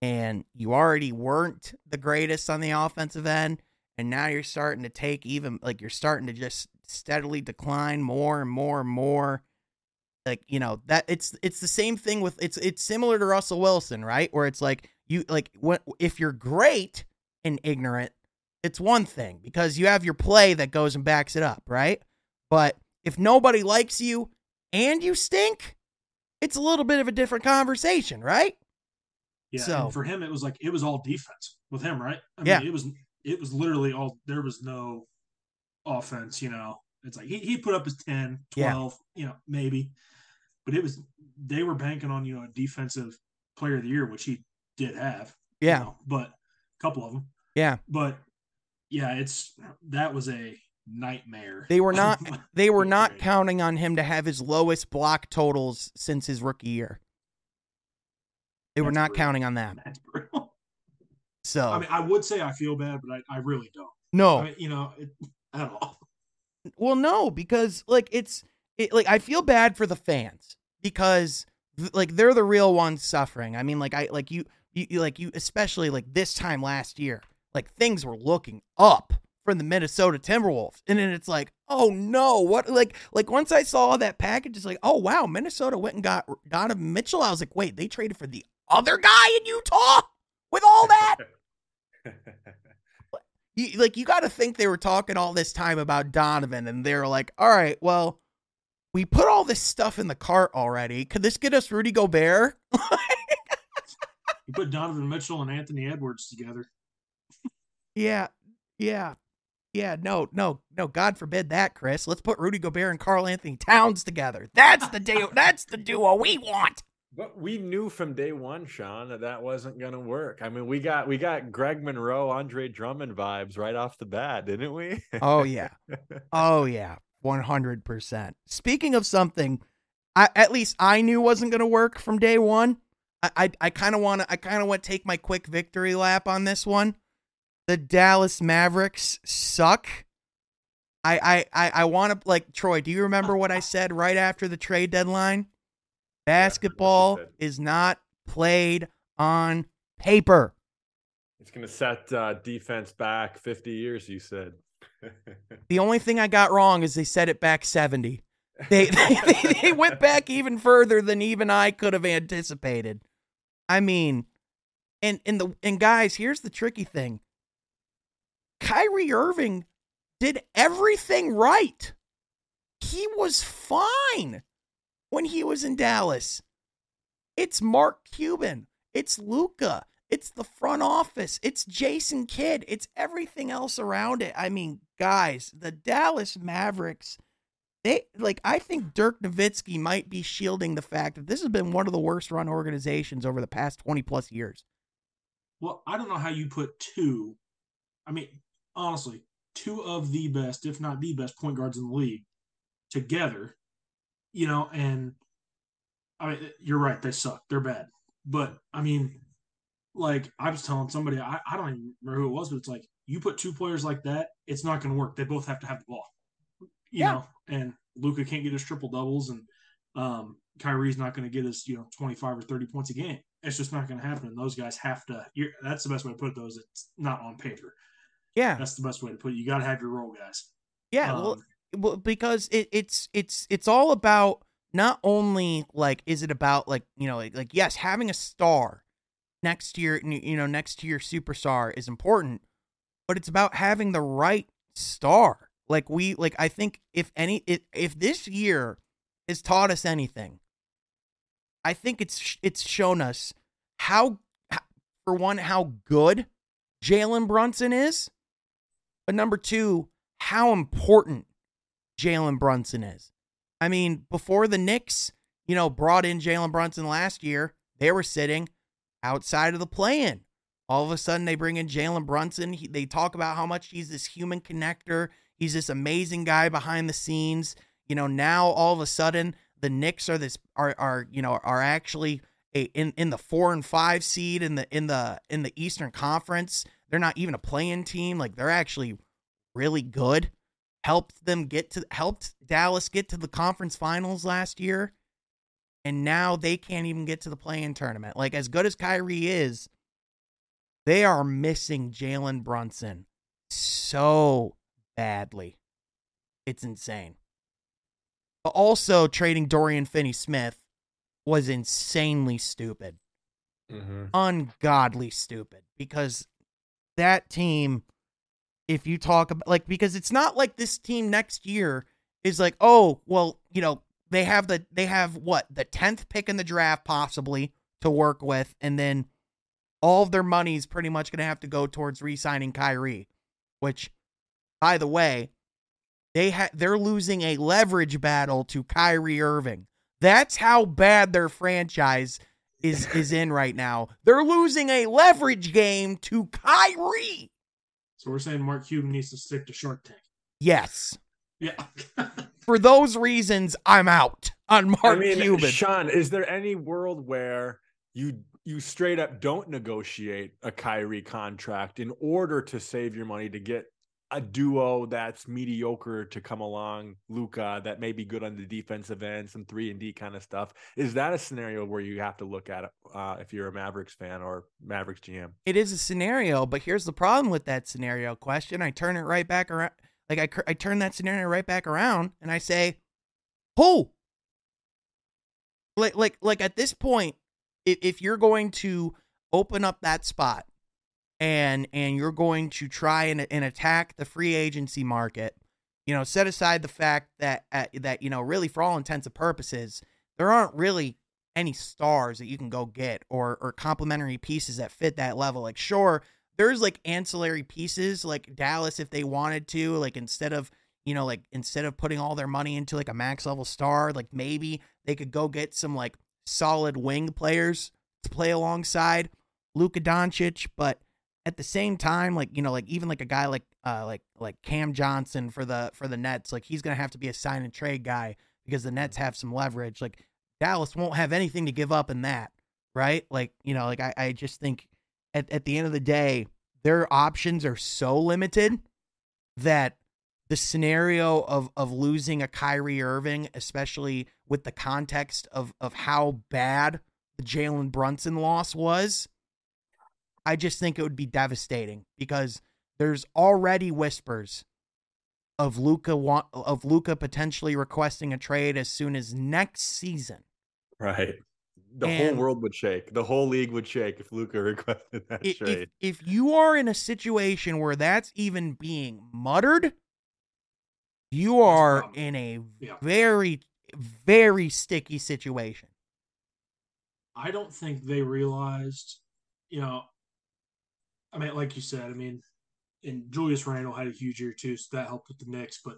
and you already weren't the greatest on the offensive end, and now you're starting to take even like you're starting to just steadily decline more and more and more like you know that it's it's the same thing with it's it's similar to Russell Wilson, right? Where it's like you like what if you're great and ignorant, it's one thing because you have your play that goes and backs it up, right? But if nobody likes you and you stink, it's a little bit of a different conversation, right? Yeah. So for him, it was like it was all defense with him, right? I mean, yeah. It was it was literally all there was no offense. You know, it's like he he put up his 10, 12, yeah. you know, maybe, but it was they were banking on you know a defensive player of the year, which he did have. Yeah. You know, but a couple of them. Yeah. But yeah, it's that was a nightmare. They were not they were not counting on him to have his lowest block totals since his rookie year. They That's were not brutal. counting on that. That's brutal. So I mean, I would say I feel bad, but I, I really don't. No, I mean, you know, it, at all. Well, no, because like it's it, like I feel bad for the fans because like they're the real ones suffering. I mean, like I like you, you, you like you especially like this time last year, like things were looking up from the Minnesota Timberwolves. And then it's like, oh no, what like like once I saw that package, it's like, oh wow, Minnesota went and got Donovan Mitchell. I was like, wait, they traded for the other guy in Utah with all that? you, like you got to think they were talking all this time about Donovan, and they're like, all right, well, we put all this stuff in the cart already. Could this get us Rudy Gobert? you put Donovan Mitchell and Anthony Edwards together. yeah, yeah. Yeah, no, no, no. God forbid that, Chris. Let's put Rudy Gobert and Karl-Anthony Towns together. That's the duo. that's the duo we want. But we knew from day one, Sean, that that wasn't going to work. I mean, we got we got Greg Monroe, Andre Drummond vibes right off the bat, didn't we? oh yeah, oh yeah, one hundred percent. Speaking of something, I at least I knew wasn't going to work from day one. I I, I kind of want to I kind of want to take my quick victory lap on this one the Dallas Mavericks suck. I I I, I want to like Troy. Do you remember what I said right after the trade deadline? Basketball yeah, is not played on paper. It's going to set uh, defense back 50 years. You said. the only thing I got wrong is they set it back 70. They, they, they went back even further than even I could have anticipated. I mean, and and the and guys, here's the tricky thing. Kyrie Irving did everything right. He was fine when he was in Dallas. It's Mark Cuban. It's Luka. It's the front office. It's Jason Kidd. It's everything else around it. I mean, guys, the Dallas Mavericks, they like I think Dirk Nowitzki might be shielding the fact that this has been one of the worst run organizations over the past 20 plus years. Well, I don't know how you put two. I mean, honestly, two of the best, if not the best, point guards in the league together. You know, and I mean, you're right, they suck. They're bad. But I mean, like I was telling somebody, I, I don't even remember who it was, but it's like you put two players like that, it's not going to work. They both have to have the ball. You yeah. know, and Luka can't get his triple doubles, and um, Kyrie's not going to get his you know 25 or 30 points a game. It's just not going to happen. And those guys have to. that's the best way to put those. It's not on paper. Yeah, that's the best way to put it. You got to have your role guys. Yeah, um, well, well, because it, it's it's it's all about not only like is it about like you know like, like yes having a star next to your you know next to your superstar is important, but it's about having the right star. Like we like I think if any if, if this year has taught us anything, I think it's it's shown us how for one how good Jalen Brunson is, but number two, how important Jalen Brunson is. I mean, before the Knicks, you know, brought in Jalen Brunson last year, they were sitting outside of the play in. All of a sudden, they bring in Jalen Brunson. He, they talk about how much he's this human connector. He's this amazing guy behind the scenes. You know, now all of a sudden, the Knicks are this are are you know are actually a, in in the four and five seed in the in the in the Eastern Conference. They're not even a play-in team. Like they're actually really good. Helped them get to helped Dallas get to the conference finals last year. And now they can't even get to the play-in tournament. Like as good as Kyrie is, they are missing Jalen Brunson so badly. It's insane. But also trading Dorian Finney Smith was insanely stupid. Mm-hmm. Ungodly stupid because that team if you talk about like because it's not like this team next year is like, oh, well, you know, they have the they have what, the 10th pick in the draft possibly to work with and then all of their money is pretty much going to have to go towards re-signing Kyrie, which by the way, they ha- they're losing a leverage battle to Kyrie Irving. That's how bad their franchise is is in right now. They're losing a leverage game to Kyrie. So we're saying Mark Cuban needs to stick to Shark Tank. Yes. Yeah. For those reasons, I'm out on Mark I mean, Cuban. Sean, is there any world where you you straight up don't negotiate a Kyrie contract in order to save your money to get a duo that's mediocre to come along, Luka, that may be good on the defensive end, some three and D kind of stuff. Is that a scenario where you have to look at it uh, if you're a Mavericks fan or Mavericks GM? It is a scenario, but here's the problem with that scenario question. I turn it right back around. Like I, I turn that scenario right back around and I say, who? Like, like, like at this point, if, if you're going to open up that spot and and you're going to try and, and attack the free agency market, you know, set aside the fact that uh, that you know, really for all intents and purposes, there aren't really any stars that you can go get or or complementary pieces that fit that level. Like sure, there's like ancillary pieces like Dallas if they wanted to, like instead of you know, like instead of putting all their money into like a max level star, like maybe they could go get some like solid wing players to play alongside Luka Doncic, but at the same time, like you know, like even like a guy like uh like like Cam Johnson for the for the Nets, like he's gonna have to be a sign and trade guy because the Nets have some leverage. Like Dallas won't have anything to give up in that, right? Like you know, like I I just think at at the end of the day, their options are so limited that the scenario of of losing a Kyrie Irving, especially with the context of of how bad the Jalen Brunson loss was, I just think it would be devastating because there's already whispers of Luka want, of Luka potentially requesting a trade as soon as next season. Right. The and whole world would shake. The whole league would shake if Luka requested that if, trade. If, if you are in a situation where that's even being muttered, you are in a yeah. very, very sticky situation. I don't think they realized, you know, I mean, like you said, I mean, and Julius Randle had a huge year too, so that helped with the Knicks. But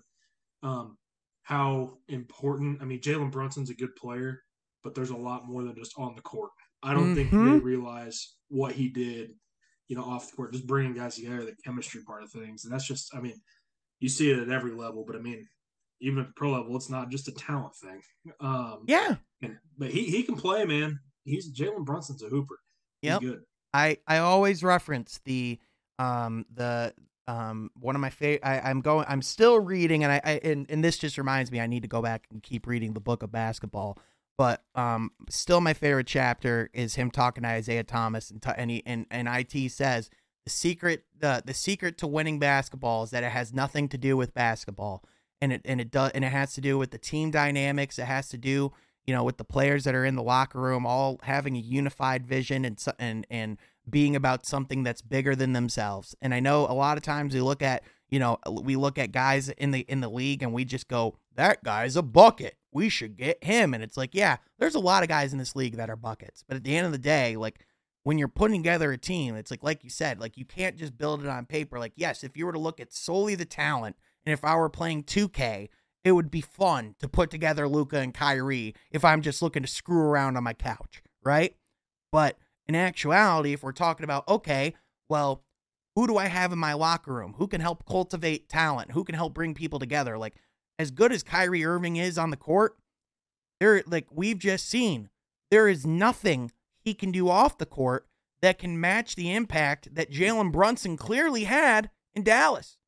um, how important? I mean, Jalen Brunson's a good player, but there's a lot more than just on the court. I don't mm-hmm. think they mm-hmm. realize what he did, you know, off the court, just bringing guys together, the chemistry part of things, and that's just, I mean, you see it at every level. But I mean, even at the pro level, it's not just a talent thing. Um, yeah, and, but he he can play, man. He's Jalen Brunson's a hooper. Yep. good. I I always reference the um the um one of my favorite I'm going I'm still reading and I, I and, and this just reminds me I need to go back and keep reading the book of basketball but um still my favorite chapter is him talking to Isaiah Thomas and t- and, he, and and IT says the secret the the secret to winning basketball is that it has nothing to do with basketball and it and it does and it has to do with the team dynamics it has to do you know, with the players that are in the locker room, all having a unified vision and and and being about something that's bigger than themselves. And I know a lot of times we look at, you know, we look at guys in the in the league and we just go, that guy's a bucket. We should get him. And it's like, yeah, there's a lot of guys in this league that are buckets. But at the end of the day, like when you're putting together a team, it's like like you said, like you can't just build it on paper. Like, yes, if you were to look at solely the talent, and if I were playing 2K, it would be fun to put together Luka and Kyrie if I'm just looking to screw around on my couch, right? But in actuality, if we're talking about, okay, well, who do I have in my locker room? Who can help cultivate talent? Who can help bring people together? Like, as good as Kyrie Irving is on the court, there, like we've just seen, there is nothing he can do off the court that can match the impact that Jalen Brunson clearly had in Dallas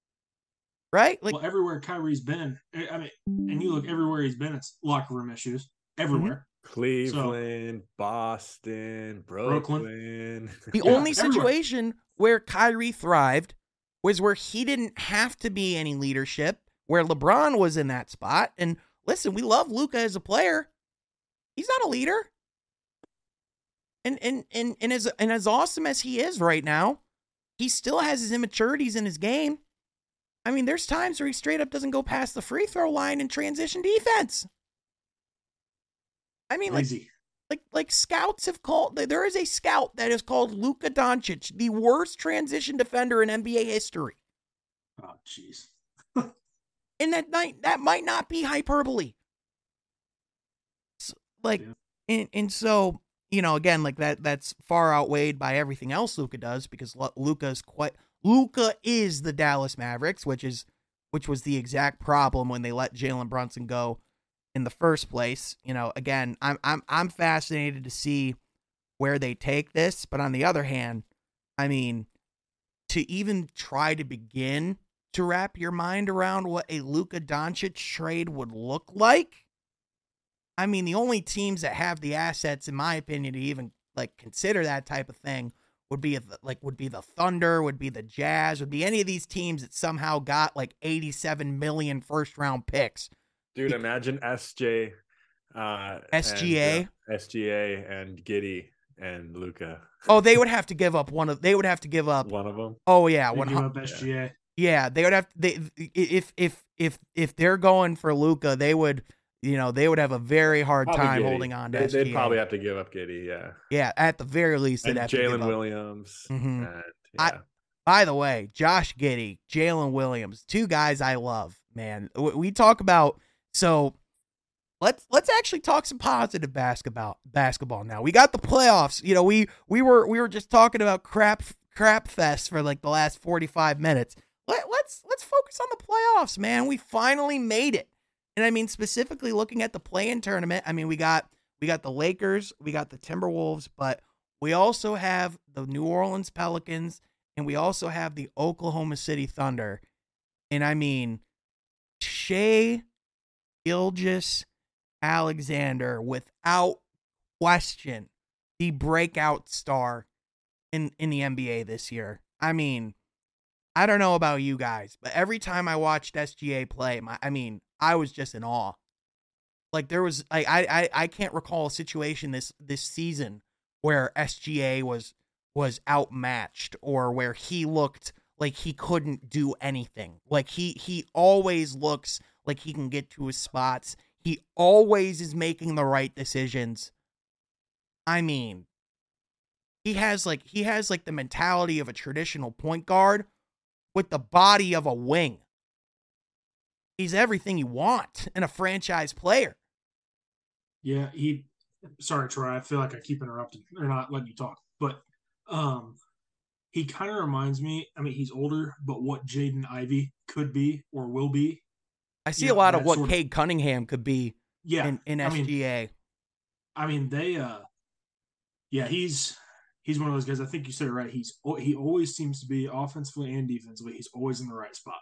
right? Like well, everywhere Kyrie's been, eh, I mean, and you look everywhere he's been, it's locker room issues everywhere. Mm-hmm. Cleveland, so, Boston, Brooklyn. Brooklyn. The yeah, only situation everywhere. where Kyrie thrived was where he didn't have to be any leadership, where LeBron was in that spot. And listen, we love Luka as a player. He's not a leader. And and and and as and as awesome as he is right now, he still has his immaturities in his game. I mean, there's times where he straight up doesn't go past the free throw line in transition defense. I mean, like, like, like scouts have called. There is a scout that is called Luka Doncic, the worst transition defender in NBA history. Oh, jeez. and that might that might not be hyperbole. So, like, yeah. and and so you know, again, like that that's far outweighed by everything else Luka does because Luka is quite Luka is the Dallas Mavericks, which is which was the exact problem when they let Jalen Brunson go in the first place. You know, again, I'm I'm I'm fascinated to see where they take this, but on the other hand, I mean, to even try to begin to wrap your mind around what a Luka Doncic trade would look like. I mean, the only teams that have the assets, in my opinion, to even like consider that type of thing would be like would be the Thunder, would be the Jazz, would be any of these teams that somehow got like 87 million first round picks. Dude, imagine SJ uh SGA, and, uh, SGA and Giddey and Luka. Oh, they would have to give up one of they would have to give up one of them. Oh yeah, one give up SGA. Yeah, they would have they if if if if they're going for Luka, they would you know, they would have a very hard probably time Giddey. holding on to they, SGA. They'd probably have to give up Giddey, yeah. Yeah, at the very least, they'd and have Jalen Williams. Mm-hmm. And, yeah. I, by the way, Josh Giddey, Jalen Williams, two guys I love, man. We talk about so let's let's actually talk some positive basketball basketball now. We got the playoffs. You know, we we were we were just talking about crap crap fest for like the last 45 minutes. Let, let's let's focus on the playoffs, man. We finally made it. And I mean, specifically looking at the play-in tournament, I mean, we got we got the Lakers, we got the Timberwolves, but we also have the New Orleans Pelicans, and we also have the Oklahoma City Thunder. And I mean, Shai Gilgeous Alexander, without question, the breakout star in in the NBA this year. I mean, I don't know about you guys, but every time I watched SGA play, my, I mean, I was just in awe. Like there was, I, I, I can't recall a situation this this season where SGA was was outmatched or where he looked like he couldn't do anything. Like he he always looks like he can get to his spots. He always is making the right decisions. I mean, he has like he has like the mentality of a traditional point guard with the body of a wing. He's everything you want in a franchise player. Yeah, he. Sorry, Troy. I feel like I keep interrupting or not letting you talk, but um, he kind of reminds me. I mean, he's older, but what Jaden Ivey could be or will be. I see a lot of what Cade of, Cunningham could be. Yeah, in, in SGA. I mean, I mean, they. uh Yeah, he's he's one of those guys. I think you said it right. He's he always seems to be offensively and defensively. He's always in the right spot.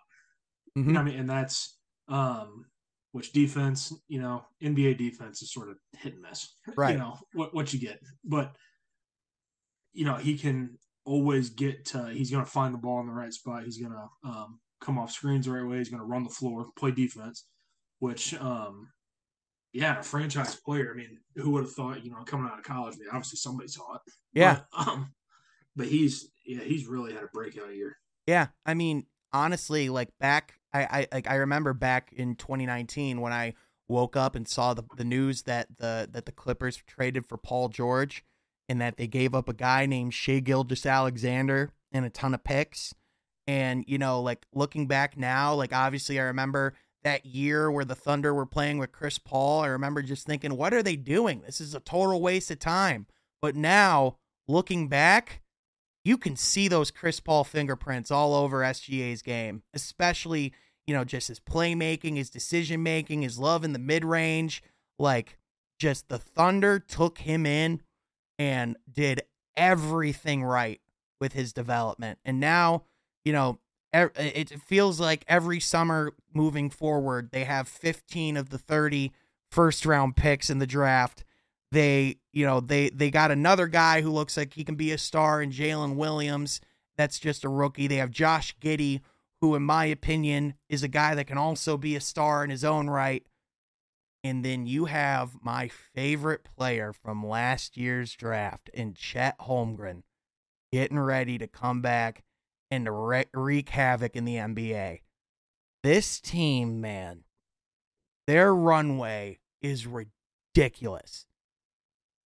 Mm-hmm. I mean, and that's um, which defense, you know, NBA defense is sort of hit and miss. Right. You know what what you get, but you know he can always get. To, he's going to find the ball in the right spot. He's going to um, come off screens the right way. He's going to run the floor, play defense, which um, yeah, a franchise player. I mean, who would have thought? You know, coming out of college, I mean, obviously somebody saw it. Yeah. But, um, but he's yeah, he's really had a breakout year. Yeah, I mean, honestly, like back, I I like I remember back in 2019 when I woke up and saw the the news that the that the Clippers traded for Paul George and that they gave up a guy named Shai Gilgeous Alexander and a ton of picks. And you know, like looking back now, like obviously I remember that year where the Thunder were playing with Chris Paul, I remember just thinking, what are they doing? This is a total waste of time. But now, looking back, you can see those Chris Paul fingerprints all over SGA's game, especially, you know, just his playmaking, his decision making, his love in the mid range. Like, just the Thunder took him in and did everything right with his development. And now, you know, it feels like every summer moving forward, they have 15 of the 30 first round picks in the draft. They, you know, they they got another guy who looks like he can be a star in Jalen Williams. That's just a rookie. They have Josh Giddey, who, in my opinion, is a guy that can also be a star in his own right. And then you have my favorite player from last year's draft in Chet Holmgren getting ready to come back and to wreak havoc in the NBA. This team, man, their runway is ridiculous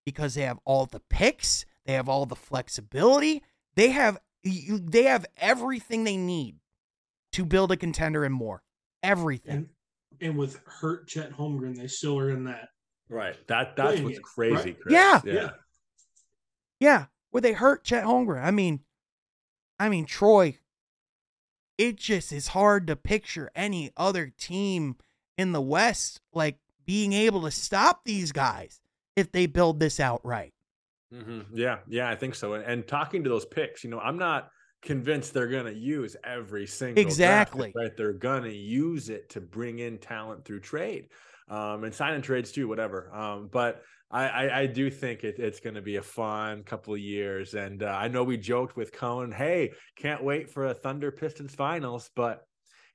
because they have all the picks, they have all the flexibility, they have they have everything they need to build a contender and more. Everything. And, and with hurt Chet Holmgren, they still are in that. Right. That that's what's crazy. Right? Yeah. yeah. Yeah. Yeah. Where they hurt Chet Holmgren. I mean, I mean Troy. It just is hard to picture any other team in the West like being able to stop these guys if they build this out right. Mm-hmm. Yeah, yeah, I think so. And, and, talking to those picks, you know, I'm not convinced they're going to use every single exactly draft, right. They're going to use it to bring in talent through trade, um, and sign and trades too, whatever. Um, but I, I, I, do think it, it's going to be a fun couple of years. And uh, I know we joked with Cohen, hey, can't wait for a Thunder Pistons finals, but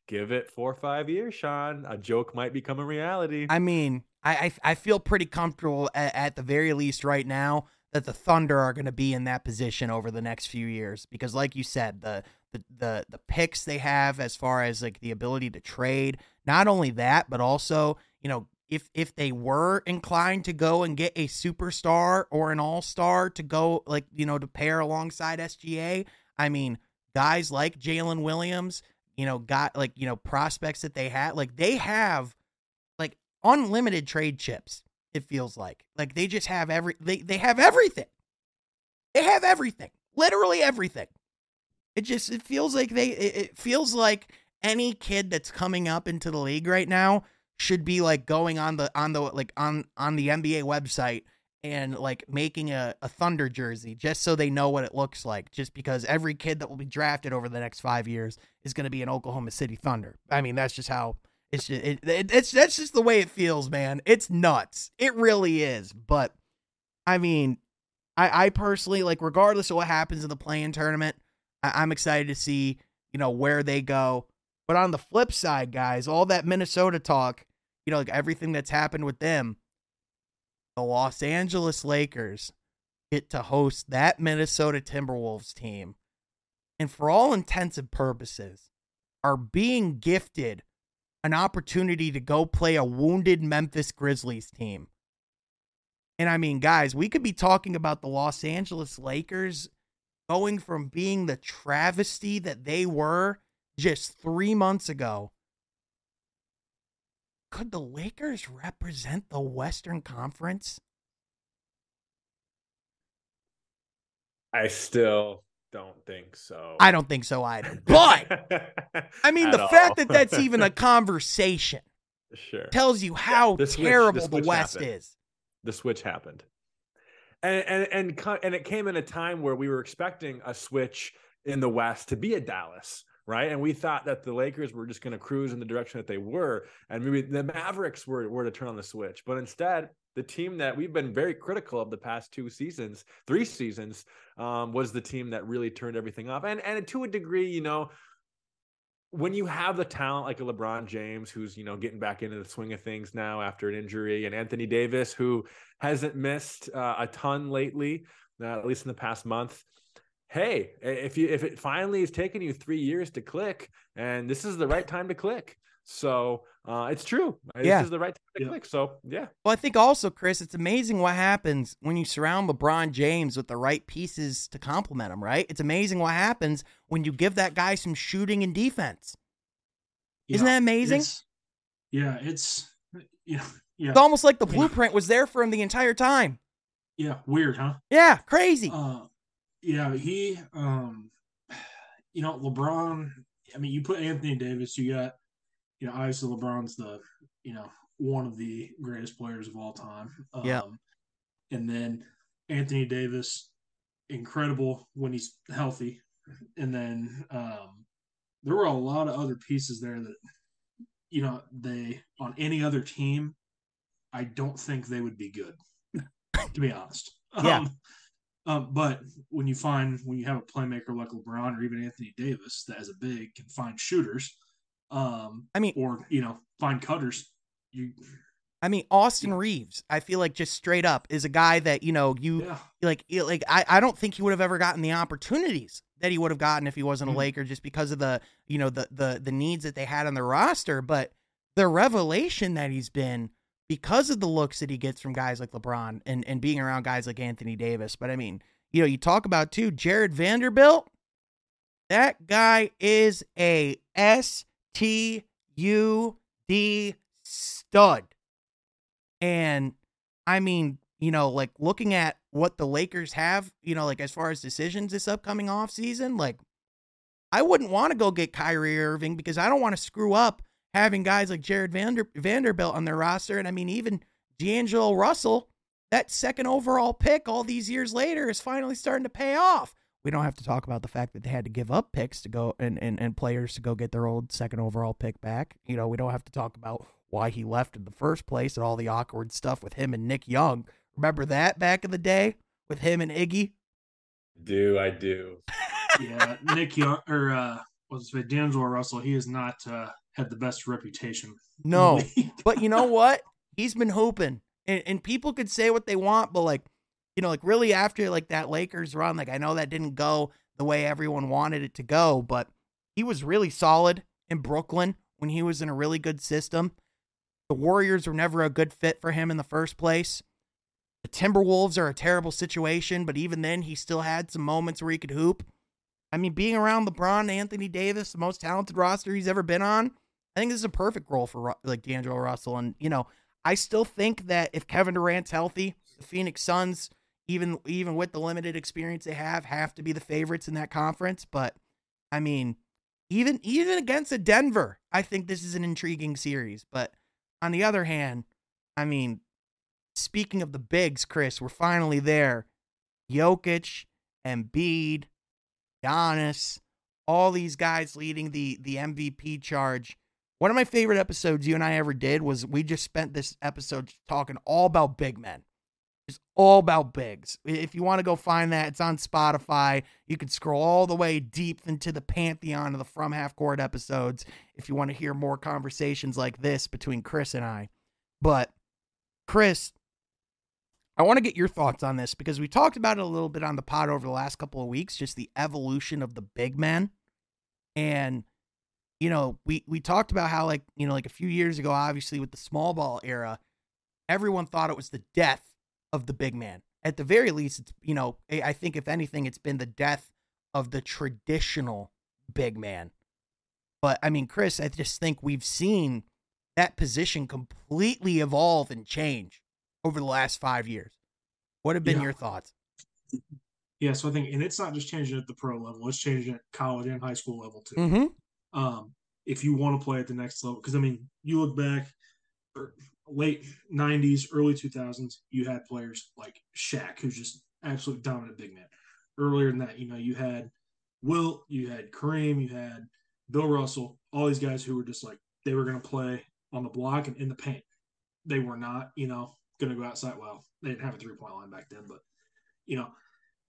give it four or five years, Sean. A joke might become a reality. I mean, I I, I feel pretty comfortable at, at the very least right now that the Thunder are going to be in that position over the next few years because, like you said, the the the the picks they have as far as like the ability to trade. Not only that, but also you know if if they were inclined to go and get a superstar or an all star to go like you know to pair alongside SGA. I mean, guys like Jalen Williams, you know, got like you know prospects that they had like they have like unlimited trade chips it feels like. Like they just have every they they have everything. They have everything. Literally everything. It just it feels like they it, it feels like any kid that's coming up into the league right now should be like going on the on the like on on the NBA website and like making a, a Thunder jersey just so they know what it looks like. Just because every kid that will be drafted over the next five years is going to be an Oklahoma City Thunder. I mean, that's just how it's just it, it, it's that's just the way it feels, man. It's nuts. It really is. But I mean, I I personally like regardless of what happens in the play-in tournament, I, I'm excited to see you know where they go. But on the flip side, guys, all that Minnesota talk, you know, like everything that's happened with them, the Los Angeles Lakers get to host that Minnesota Timberwolves team. And for all intents and purposes, are being gifted an opportunity to go play a wounded Memphis Grizzlies team. And I mean, guys, we could be talking about the Los Angeles Lakers going from being the travesty that they were just three months ago. Could the Lakers represent the Western Conference? I still don't think so. I don't think so either. But I mean, the all. fact that that's even a conversation sure tells you how yeah, terrible the, the West happened. is. The switch happened, and and and and it came in a time where we were expecting a switch in the West to be a Dallas. Right. And we thought that the Lakers were just going to cruise in the direction that they were. And maybe the Mavericks were, were to turn on the switch. But instead, the team that we've been very critical of the past two seasons, three seasons, um, was the team that really turned everything off. And and to a degree, you know, when you have the talent like a LeBron James, who's you know getting back into the swing of things now after an injury, and Anthony Davis, who hasn't missed uh, a ton lately, uh, at least in the past month. Hey, if you if it finally is taking you three years to click, and this is the right time to click, so uh, it's true. Yeah. This is the right time to yeah. click. So yeah. Well, I think also, Chris, it's amazing what happens when you surround LeBron James with the right pieces to complement him. Right? It's amazing what happens when you give that guy some shooting and defense. Yeah, Isn't that amazing? It's, yeah, it's yeah, yeah. It's almost like the blueprint was there for him the entire time. Yeah, weird, huh? Yeah, crazy. Uh, yeah, he, um, you know, LeBron. I mean, you put Anthony Davis. You got you know, obviously LeBron's the, you know, one of the greatest players of all time. Um, yeah. And then Anthony Davis, incredible when he's healthy. And then um, there were a lot of other pieces there that, you know, they on any other team, I don't think they would be good, to be honest. Yeah. Um, um, but when you find when you have a playmaker like LeBron or even Anthony Davis that as a big can find shooters, um, I mean, or you know, find cutters. You, I mean, Austin Reaves, I feel like just straight up is a guy that you know you yeah. like. Like I, I don't think he would have ever gotten the opportunities that he would have gotten if he wasn't a mm-hmm. Laker, just because of the you know the the the needs that they had on the roster. But the revelation that he's been because of the looks that he gets from guys like LeBron and and being around guys like Anthony Davis. But I mean, you know, you talk about too Jarred Vanderbilt. That guy is a S T U D stud. And I mean, you know, like looking at what the Lakers have, you know, like as far as decisions this upcoming off season, like I wouldn't want to go get Kyrie Irving because I don't want to screw up having guys like Jarred Vander- Vanderbilt on their roster. And I mean, even D'Angelo Russell, that second overall pick all these years later is finally starting to pay off. We don't have to talk about the fact that they had to give up picks to go and, and, and players to go get their old second overall pick back. You know, we don't have to talk about why he left in the first place and all the awkward stuff with him and Nick Young. Remember that back in the day with him and Iggy? Do I do? yeah, Nick Young or uh, was it D'Angelo Russell? He is not uh, had the best reputation. No, but you know what? He's been hooping, and, and people could say what they want, but like, you know, like really after like that Lakers run, like I know that didn't go the way everyone wanted it to go, but he was really solid in Brooklyn when he was in a really good system. The Warriors were never a good fit for him in the first place. The Timberwolves are a terrible situation, but even then, he still had some moments where he could hoop. I mean, being around LeBron, Anthony Davis, the most talented roster he's ever been on, I think this is a perfect role for like D'Angelo Russell. And you know, I still think that if Kevin Durant's healthy, the Phoenix Suns, even even with the limited experience they have, have to be the favorites in that conference. But I mean, even even against a Denver, I think this is an intriguing series. But on the other hand, I mean, speaking of the bigs, Chris, we're finally there. Jokic, Embiid, Giannis, all these guys leading the the MVP charge. One of my favorite episodes you and I ever did was we just spent this episode talking all about big men. It's all about bigs. If you want to go find that, it's on Spotify. You can scroll all the way deep into the pantheon of the From Half Court episodes if you want to hear more conversations like this between Chris and I. But Chris, I want to get your thoughts on this because we talked about it a little bit on the pod over the last couple of weeks, just the evolution of the big men. And, you know, we, we talked about how, like, you know, like a few years ago, obviously with the small ball era, everyone thought it was the death of the big man. At the very least, it's, you know, I think if anything, it's been the death of the traditional big man. But I mean, Chris, I just think we've seen that position completely evolve and change over the last five years. What have been yeah. your thoughts? Yeah, so I think, and it's not just changing at the pro level; it's changing at college and high school level too. Mm-hmm. Um, if you want to play at the next level, because I mean, you look back, er, late '90s, early 2000s, you had players like Shaq, who's just absolute dominant big man. Earlier than that, you know, you had Wilt, you had Kareem, you had Bill Russell, all these guys who were just like they were going to play on the block and in the paint. They were not, you know, going to go outside. Well, they didn't have a three point line back then, but you know,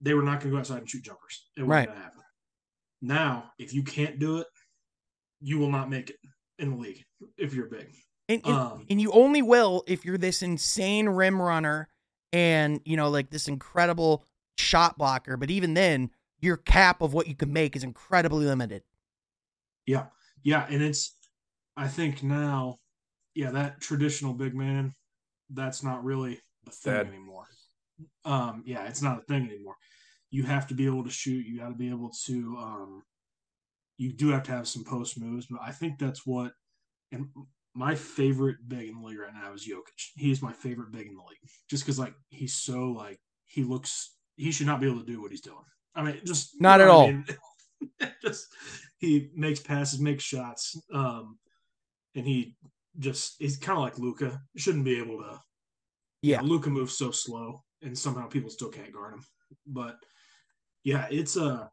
they were not going to go outside and shoot jumpers. It wasn't right. going to happen. Now, if you can't do it, you will not make it in the league if you're big. And, and, um, and you only will if you're this insane rim runner and you know like this incredible shot blocker. But even then, your cap of what you can make is incredibly limited. Yeah, yeah, and it's I think now, yeah, that traditional big man that's not really a thing that, anymore. Um, yeah, it's not a thing anymore. You have to be able to shoot. You got to be able to. Um, you do have to have some post moves, but I think that's what. And my favorite big in the league right now is Jokic. He's my favorite big in the league, just because like he's so like he looks. He should not be able to do what he's doing. I mean, just not at all. Mean? just he makes passes, makes shots, um, and he just he's kind of like Luka. Shouldn't be able to. Yeah, Luka moves so slow, and somehow people still can't guard him. But yeah, it's a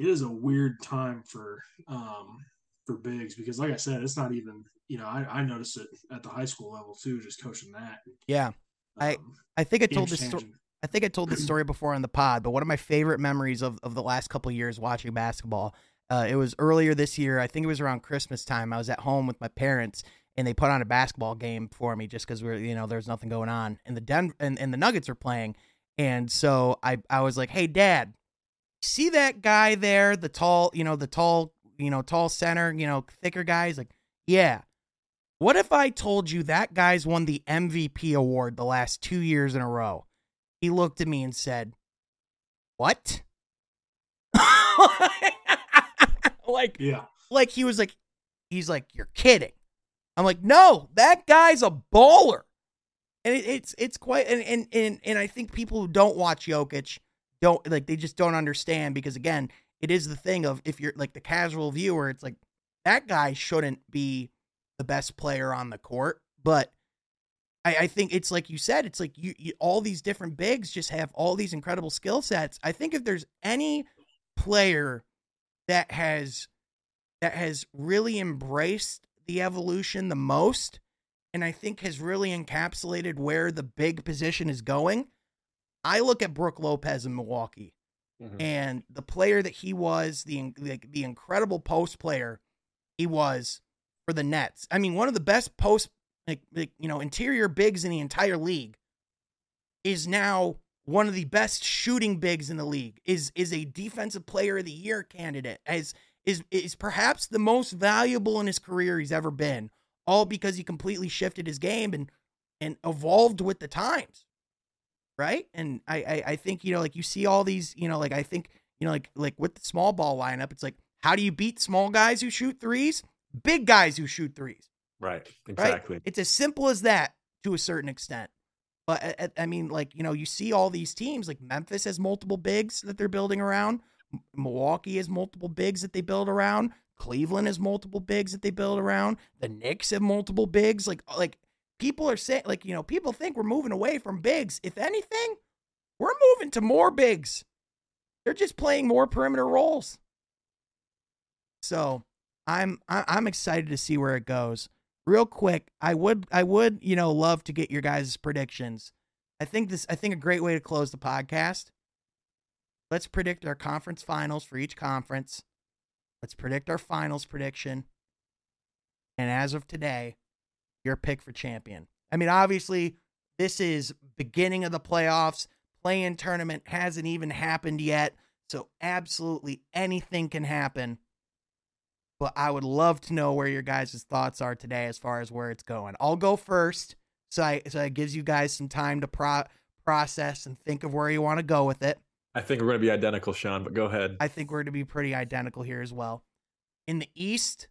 it is a weird time for um for bigs because, like I said, it's not even you know I I noticed it at the high school level too, just coaching that. Yeah, um, I I think I told this story. I think I told this story before on the pod, but one of my favorite memories of, of the last couple years watching basketball. Uh, it was earlier this year. I think it was around Christmas time. I was at home with my parents, and they put on a basketball game for me just because we're you know there's nothing going on and the Den and, and the Nuggets are playing and so I I was like hey dad see that guy there, the tall, you know, the tall, you know, tall center, you know, thicker guys like, yeah. What if I told you that guy's won the MVP award the last two years in a row? He looked at me and said, What? like, yeah. Like he was like, he's like, You're kidding. I'm like, no, that guy's a baller. And it, it's it's quite and, and and and I think people who don't watch Jokic don't like they just don't understand because again, it is the thing of if you're like the casual viewer, it's like that guy shouldn't be the best player on the court. But I, I think it's like you said, it's like you, you all these different bigs just have all these incredible skill sets. I think if there's any player that has that has really embraced the evolution the most, and I think has really encapsulated where the big position is going. I look at Brook Lopez in Milwaukee, mm-hmm. and the player that he was, the, the the incredible post player he was for the Nets. I mean, one of the best post, like, like, you know, interior bigs in the entire league is now one of the best shooting bigs in the league. Is is a defensive player of the year candidate. As is is perhaps the most valuable in his career he's ever been. All because he completely shifted his game and and evolved with the times. Right? And I, I I think, you know, like you see all these, you know, like I think, you know, like like with the small ball lineup, it's like, how do you beat small guys who shoot threes? big guys who shoot threes. Right. Exactly. Right? It's as simple as that to a certain extent. But I mean, like, you know, you see all these teams, like Memphis has multiple bigs that they're building around. Milwaukee has multiple bigs that they build around. Cleveland has multiple bigs that they build around. The Knicks have multiple bigs. Like, like people are saying, like, you know, people think we're moving away from bigs. If anything, we're moving to more bigs. They're just playing more perimeter roles. So I'm I'm excited to see where it goes. Real quick, I would I would you know love to get your guys' predictions. I think this I think a great way to close the podcast. Let's predict our conference finals for each conference. Let's predict our finals prediction. And as of today, your pick for champion. I mean, obviously, this is beginning of the playoffs. Play-in tournament hasn't even happened yet, so absolutely anything can happen but I would love to know where your guys' thoughts are today as far as where it's going. I'll go first, so I so it gives you guys some time to pro- process and think of where you want to go with it. I think we're going to be identical, Sean, but go ahead. I think we're going to be pretty identical here as well. In the East,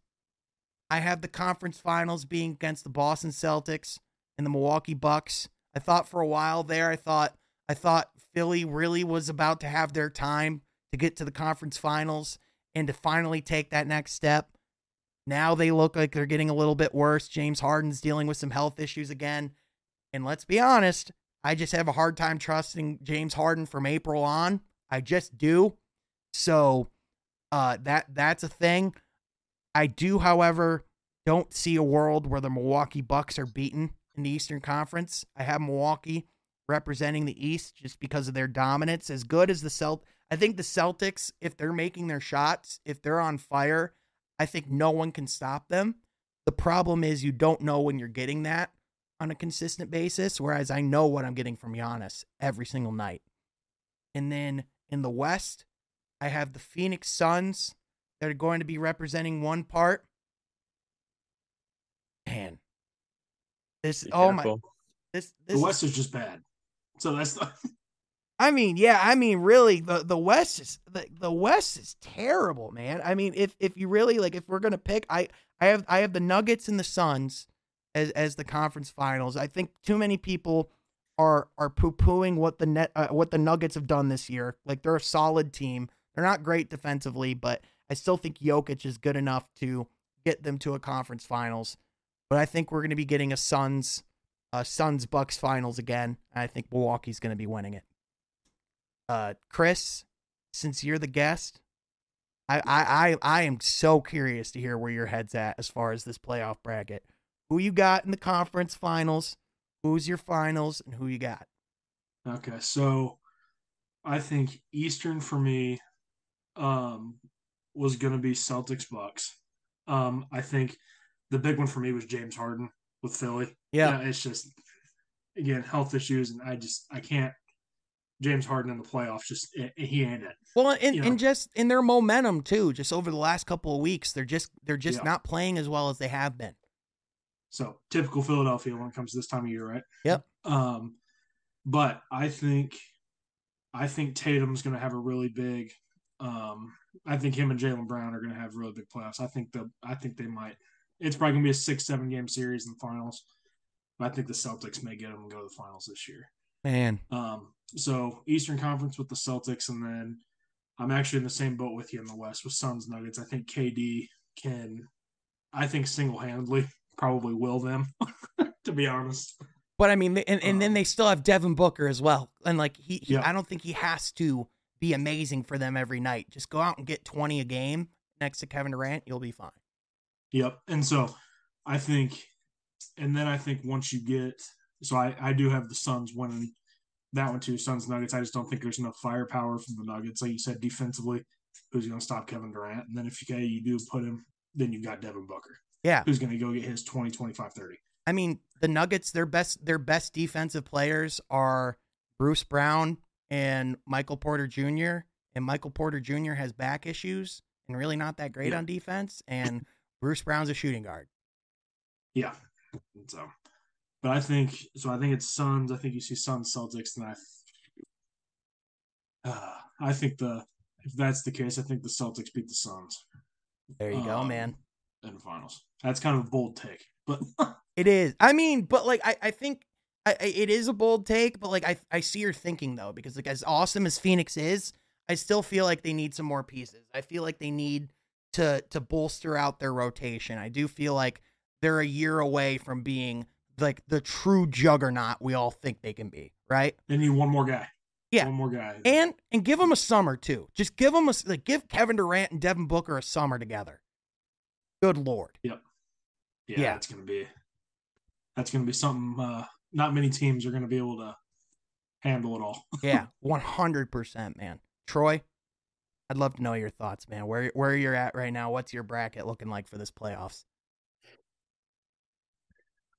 I have the conference finals being against the Boston Celtics and the Milwaukee Bucks. I thought for a while there, I thought I thought Philly really was about to have their time to get to the conference finals and to finally take that next step. Now they look like they're getting a little bit worse. James Harden's dealing with some health issues again. And let's be honest, I just have a hard time trusting James Harden from April on. I just do. So uh that that's a thing. I do, however, don't see a world where the Milwaukee Bucks are beaten in the Eastern Conference. I have Milwaukee representing the East just because of their dominance. As good as the Celt I think the Celtics, if they're making their shots, if they're on fire, I think no one can stop them. The problem is you don't know when you're getting that on a consistent basis, whereas I know what I'm getting from Giannis every single night. And then in the West, I have the Phoenix Suns that are going to be representing one part. Man, this oh my, this, this the West is just bad. So that's the I mean, yeah, I mean, really, the the West is the, the West is terrible, man. I mean, if if you really like, if we're gonna pick, I I have I have the Nuggets and the Suns as as the conference finals. I think too many people are are poo pooing what the net uh, what the Nuggets have done this year. Like they're a solid team. They're not great defensively, but I still think Jokic is good enough to get them to a conference finals. But I think we're going to be getting a Suns, uh, Suns Bucks finals again. I think Milwaukee's going to be winning it. Uh, Chris, since you're the guest, I, I, I, I am so curious to hear where your head's at as far as this playoff bracket. Who you got in the conference finals? Who's your finals, and who you got? Okay, so I think Eastern for me um, was going to be Celtics Bucks. Um, I think the big one for me was James Harden with Philly. Yeah. yeah, it's just again health issues, and I just I can't James Harden in the playoffs just he ain't it. Well, and, you know? and just in their momentum too, just over the last couple of weeks, they're just they're just yeah. not playing as well as they have been. So typical Philadelphia when it comes to this time of year, right? Yep. Um, but I think I think Tatum's going to have a really big. Um, I think him and Jaylen Brown are going to have really big playoffs. I think the I think they might. It's probably going to be a six seven game series in the finals. But I think the Celtics may get them and go to the finals this year. Man. Um. So Eastern Conference with the Celtics, and then I'm actually in the same boat with you in the West with Suns Nuggets. I think KD can. I think single handedly probably will them. to be honest. But I mean, and, and then um, they still have Devin Booker as well. And like he, he I don't think he has to be amazing for them every night. Just go out and get 20 a game next to Kevin Durant, you'll be fine. Yep. And so I think, and then I think once you get, so I, I do have the Suns winning that one too, Suns Nuggets. I just don't think there's enough firepower from the Nuggets. Like you said, defensively, who's going to stop Kevin Durant? And then if you, you do put him, then you've got Devin Booker. Yeah. Who's going to go get his 20, 25, 30. I mean, the Nuggets, their best their best defensive players are Bruce Brown and Michael Porter Jr. And Michael Porter Jr. has back issues and really not that great yeah. on defense. And Bruce Brown's a shooting guard. Yeah. So, but I think so. I think it's Suns. I think you see Suns Celtics, and I, uh, I think the if that's the case, I think the Celtics beat the Suns. There you um, go, man. In the finals. That's kind of a bold take, but It is. I mean, but like I, I think I, it is a bold take, but like I, I see your thinking though, because like as awesome as Phoenix is, I still feel like they need some more pieces. I feel like they need to to bolster out their rotation. I do feel like they're a year away from being like the true juggernaut we all think they can be, right? They need one more guy. Yeah, one more guy, and and give them a summer too. Just give them a like give Kevin Durant and Devin Booker a summer together. Good lord. Yep. Yeah, yeah. it's gonna be that's going to be something uh, not many teams are going to be able to handle it all. yeah, 100%, man. Troy, I'd love to know your thoughts, man. Where where you're at right now? What's your bracket looking like for this playoffs?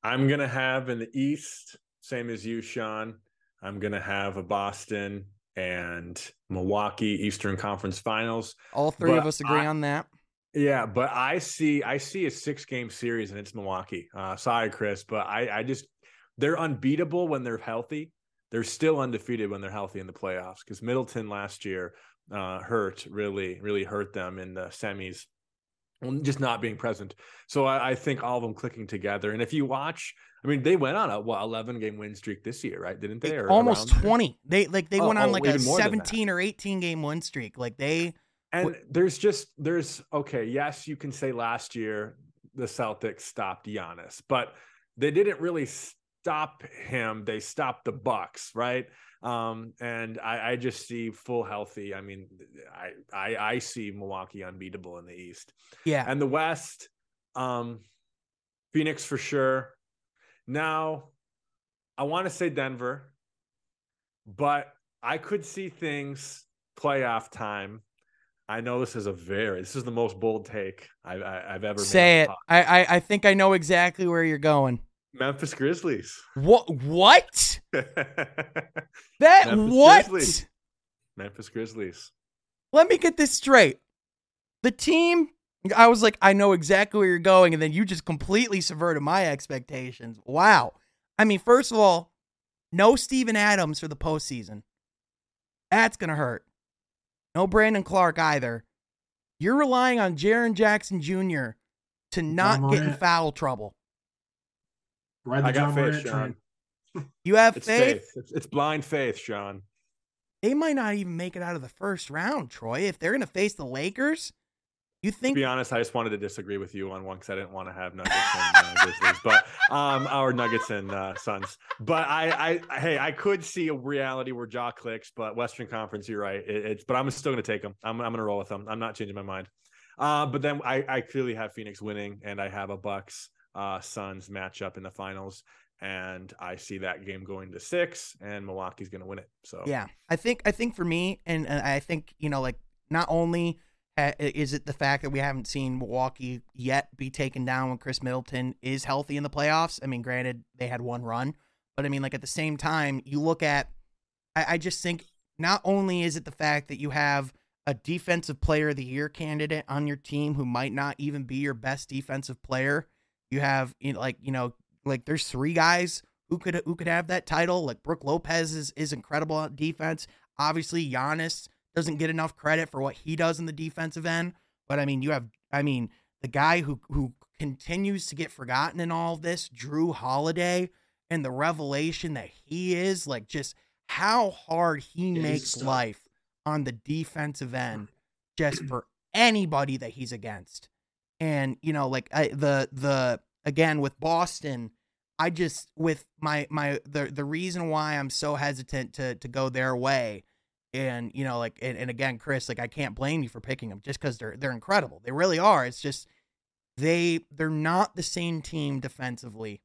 I'm gonna have in the East, same as you, Sean. I'm gonna have a Boston and Milwaukee Eastern Conference Finals. All three but of us agree I, on that. Yeah, but I see I see a six game series and it's Milwaukee. Uh, sorry, Chris, but I I just they're unbeatable when they're healthy. They're still undefeated when they're healthy in the playoffs because Middleton last year uh, hurt really really hurt them in the semis, just not being present. So I, I, think all of them clicking together. And if you watch, I mean, they went on a what eleven game win streak this year, right? Didn't they? Or almost twenty. They like they oh, went on oh, like a seventeen or eighteen game win streak. Like they and there's just there's okay, yes, you can say last year the Celtics stopped Giannis, but they didn't really stop him. They stop the Bucks, right? Um, and I, I just see full healthy. I mean, I, I I see Milwaukee unbeatable in the East. Yeah, and the West, um, Phoenix for sure. Now, I want to say Denver, but I could see things playoff time I know this is a very this is the most bold take I, have ever say it. I, I I think I know exactly where you're going. Memphis Grizzlies. What? What? that Memphis what? Grizzlies. Memphis Grizzlies. Let me get this straight. The team. I was like, I know exactly where you're going, and then you just completely subverted my expectations. Wow. I mean, first of all, no Steven Adams for the postseason. That's gonna hurt. No Brandon Clarke either. You're relying on Jaren Jackson Jr. to not get in foul trouble. Right, I got faith, Sean. You have it's faith? faith. It's, it's blind faith, Sean. They might not even make it out of the first round, Troy. If they're going to face the Lakers, you think? To be honest, I just wanted to disagree with you on one because I didn't want to have Nuggets and uh, Grizzlies, but um, our Nuggets and uh, Suns. But I, I, hey, I could see a reality where Ja clicks, but Western Conference, you're right. It, it's, but I'm still going to take them. I'm, I'm going to roll with them. I'm not changing my mind. Uh, but then I, I clearly have Phoenix winning, and I have a Bucks uh, Suns matchup in the finals, and I see that game going to six, and Milwaukee's going to win it. So yeah, I think I think for me, and, I think you know, like not only is it the fact that we haven't seen Milwaukee yet be taken down when Khris Middleton is healthy in the playoffs? I mean, granted, they had one run, but I mean, like at the same time, you look at, I, I just think not only is it the fact that you have a defensive player of the year candidate on your team who might not even be your best defensive player. You have you know, like you know like there's three guys who could who could have that title. Like Brook Lopez is is incredible at defense. Obviously, Giannis doesn't get enough credit for what he does in the defensive end. But I mean, you have I mean the guy who who continues to get forgotten in all of this, Jrue Holiday, and the revelation that he is like just how hard he makes life on the defensive end just for anybody that he's against. And you know, like I, the the again with Boston, I just with my my the the reason why I'm so hesitant to to go their way, and you know, like and, and again, Chris, like I can't blame you for picking them just because they're they're incredible. They really are. It's just they they're not the same team defensively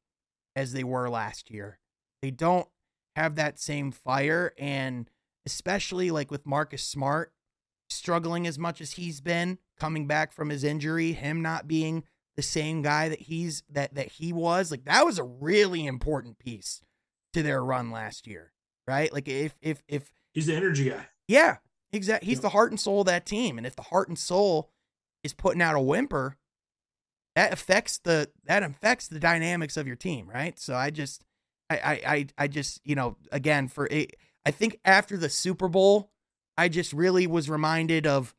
as they were last year. They don't have that same fire and especially like with Marcus Smart struggling as much as he's been coming back from his injury, him not being the same guy that he's that that he was, like that was a really important piece to their run last year, right? Like if if if he's the energy guy. Yeah, exactly. He's the heart and soul of that team, and if the heart and soul is putting out a whimper, that affects the that affects the dynamics of your team, right? So I just I I I just you know again for it, I think after the Super Bowl, I just really was reminded of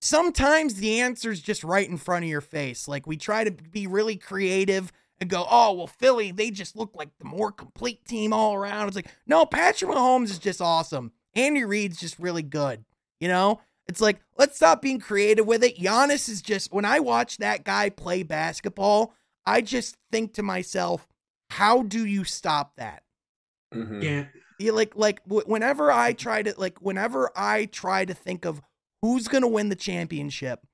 sometimes the answer's just right in front of your face. Like we try to be really creative and go, oh, well, Philly, they just look like the more complete team all around. It's like, no, Patrick Mahomes is just awesome. Andy Reid's just really good. You know, it's like, let's stop being creative with it. Giannis is just, when I watch that guy play basketball, I just think to myself, how do you stop that? Mm-hmm. Yeah. You like like whenever I try to like whenever I try to think of who's going to win the championship,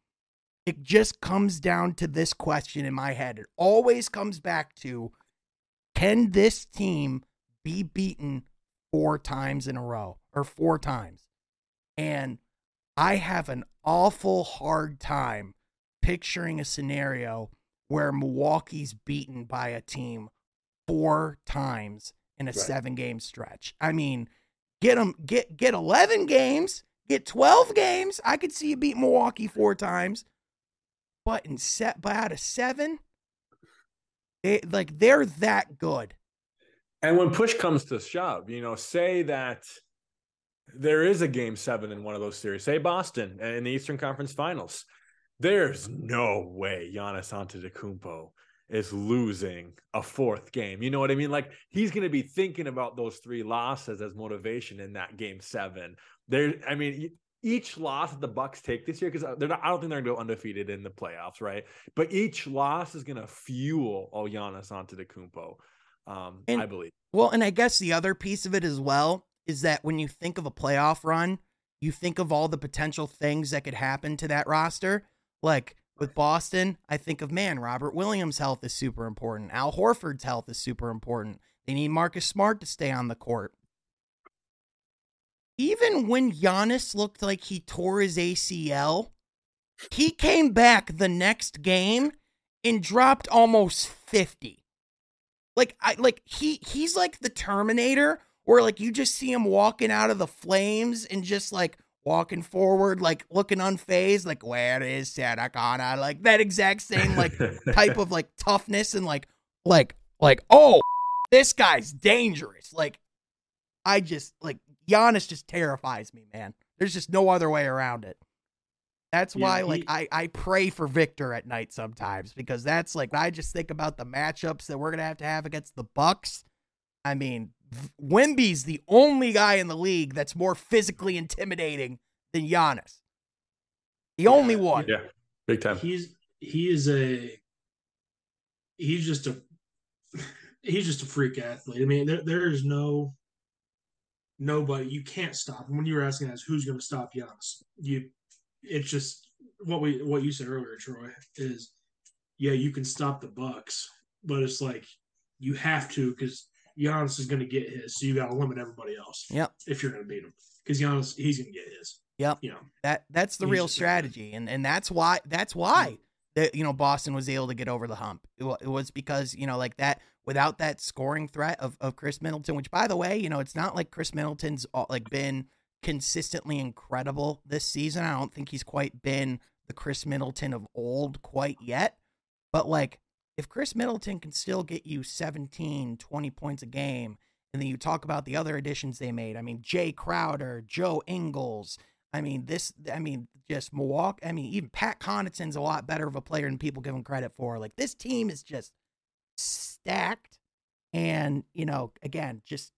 it just comes down to this question in my head. It always comes back to can this team be beaten four times in a row or four times? And I have an awful hard time picturing a scenario where Milwaukee's beaten by a team four times in a right. seven game stretch. I mean, get them get get 11 games, get 12 games. I could see you beat Milwaukee four times. But in set but out of 7, they like they're that good. And when push comes to shove, you know, say that there is a game 7 in one of those series. Say Boston in the Eastern Conference Finals. There's no way Giannis Antetokounmpo is losing a fourth game. You know what I mean? Like he's going to be thinking about those three losses as motivation in that game seven. There, I mean, each loss that the Bucks take this year, because uh, they're not, I don't think they're going to go undefeated in the playoffs, right? But each loss is going to fuel Giannis Antetokounmpo. Um, and, I believe. Well, and I guess the other piece of it as well is that when you think of a playoff run, you think of all the potential things that could happen to that roster. Like with Boston, I think of man, Robert Williams' health is super important. Al Horford's health is super important. They need Marcus Smart to stay on the court. Even when Giannis looked like he tore his ACL, he came back the next game and dropped almost 50. Like I like he he's like the Terminator where like you just see him walking out of the flames and just like walking forward, like looking unfazed, like where is Sarah Connor? Like that exact same like type of like toughness and like like like oh this guy's dangerous. Like I just like Giannis just terrifies me, man. There's just no other way around it. That's why yeah, he, like I, I pray for Victor at night sometimes because that's like I just think about the matchups that we're gonna have to have against the Bucks. I mean, Wemby's the only guy in the league that's more physically intimidating than Giannis. The yeah, only one. Yeah, big time. He's he is a he's just a he's just a freak athlete. I mean, there, there is no nobody you can't stop. When you were asking us who's going to stop Giannis, you it's just what we what you said earlier, Troy, is yeah, you can stop the Bucks, but it's like you have to because Giannis is going to get his, so you got to limit everybody else. Yep. If you're going to beat him, because Giannis, he's going to get his. Yep. You know that that's the real strategy, and and that's why that's why that you know Boston was able to get over the hump. It, it was because you know like that without that scoring threat of of Khris Middleton, which by the way, you know it's not like Khris Middleton's uh, like been consistently incredible this season. I don't think he's quite been the Khris Middleton of old quite yet. But like if Khris Middleton can still get you 17, 20 points a game, and then you talk about the other additions they made. I mean, Jae Crowder, Joe Ingles. I mean, this, I mean, just Milwaukee. I mean, even Pat Connaughton's a lot better of a player than people give him credit for. Like, this team is just stacked. And, you know, again, just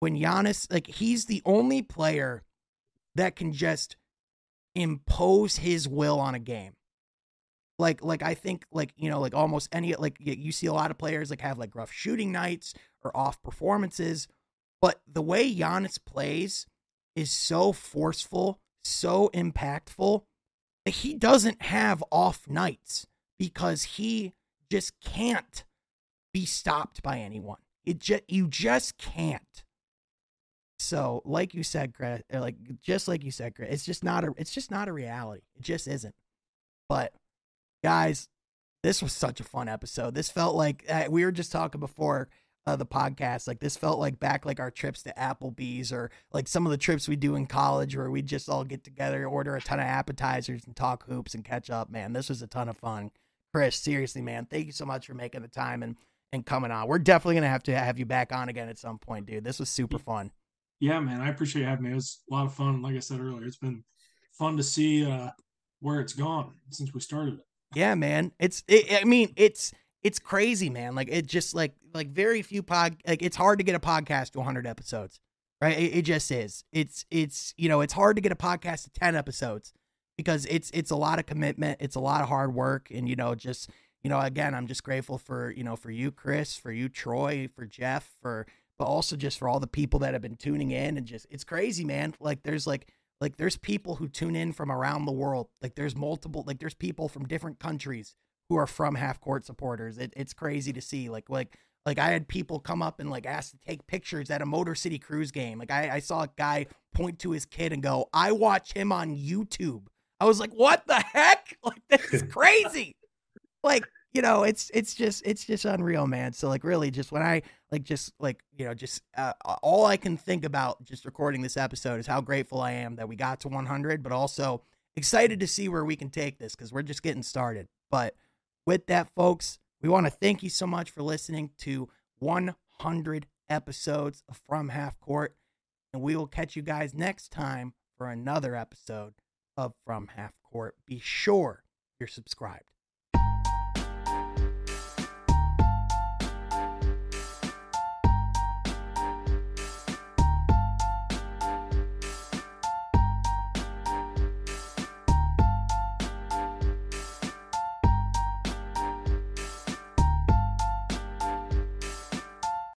when Giannis, like, he's the only player that can just impose his will on a game like like I think like you know like almost any like you see a lot of players like have like rough shooting nights or off performances, but the way Giannis plays is so forceful, so impactful that he doesn't have off nights because he just can't be stopped by anyone. It just you just can't. So, like you said, Chris, like just like you said, Chris, it's just not a it's just not a reality. It just isn't. But guys, this was such a fun episode. This felt like uh, we were just talking before uh, the podcast. Like this felt like back like our trips to Applebee's or like some of the trips we do in college where we just all get together, order a ton of appetizers and talk hoops and catch up. Man, this was a ton of fun. Chris, seriously, man, thank you so much for making the time and and coming on. We're definitely gonna have to have you back on again at some point, dude. This was super fun. Yeah, man, I appreciate having me. It was a lot of fun. Like I said earlier, it's been fun to see uh, where it's gone since we started it. Yeah, man. It's it, I mean, it's it's crazy, man. Like it just like like very few pod like it's hard to get a podcast to 100 episodes. Right? It, it just is. It's it's you know, it's hard to get a podcast to 10 episodes because it's it's a lot of commitment, it's a lot of hard work and you know, just you know, again, I'm just grateful for, you know, for you Chris, for you Troy, for Jeff, for but also just for all the people that have been tuning in and just it's crazy, man. Like there's like like there's people who tune in from around the world. Like there's multiple like there's people from different countries who are from half court supporters. It, it's crazy to see. Like like like I had people come up and like ask to take pictures at a Motor City Cruise game. Like I, I saw a guy point to his kid and go, I watch him on YouTube. I was like, what the heck? Like this is crazy. Like you know, it's it's just it's just unreal, man. So like really just when I like just like, you know, just uh, all I can think about just recording this episode is how grateful I am that we got to 100, but also excited to see where we can take this cuz we're just getting started. But with that folks, we want to thank you so much for listening to 100 episodes of From Half Court and we will catch you guys next time for another episode of From Half Court. Be sure you're subscribed.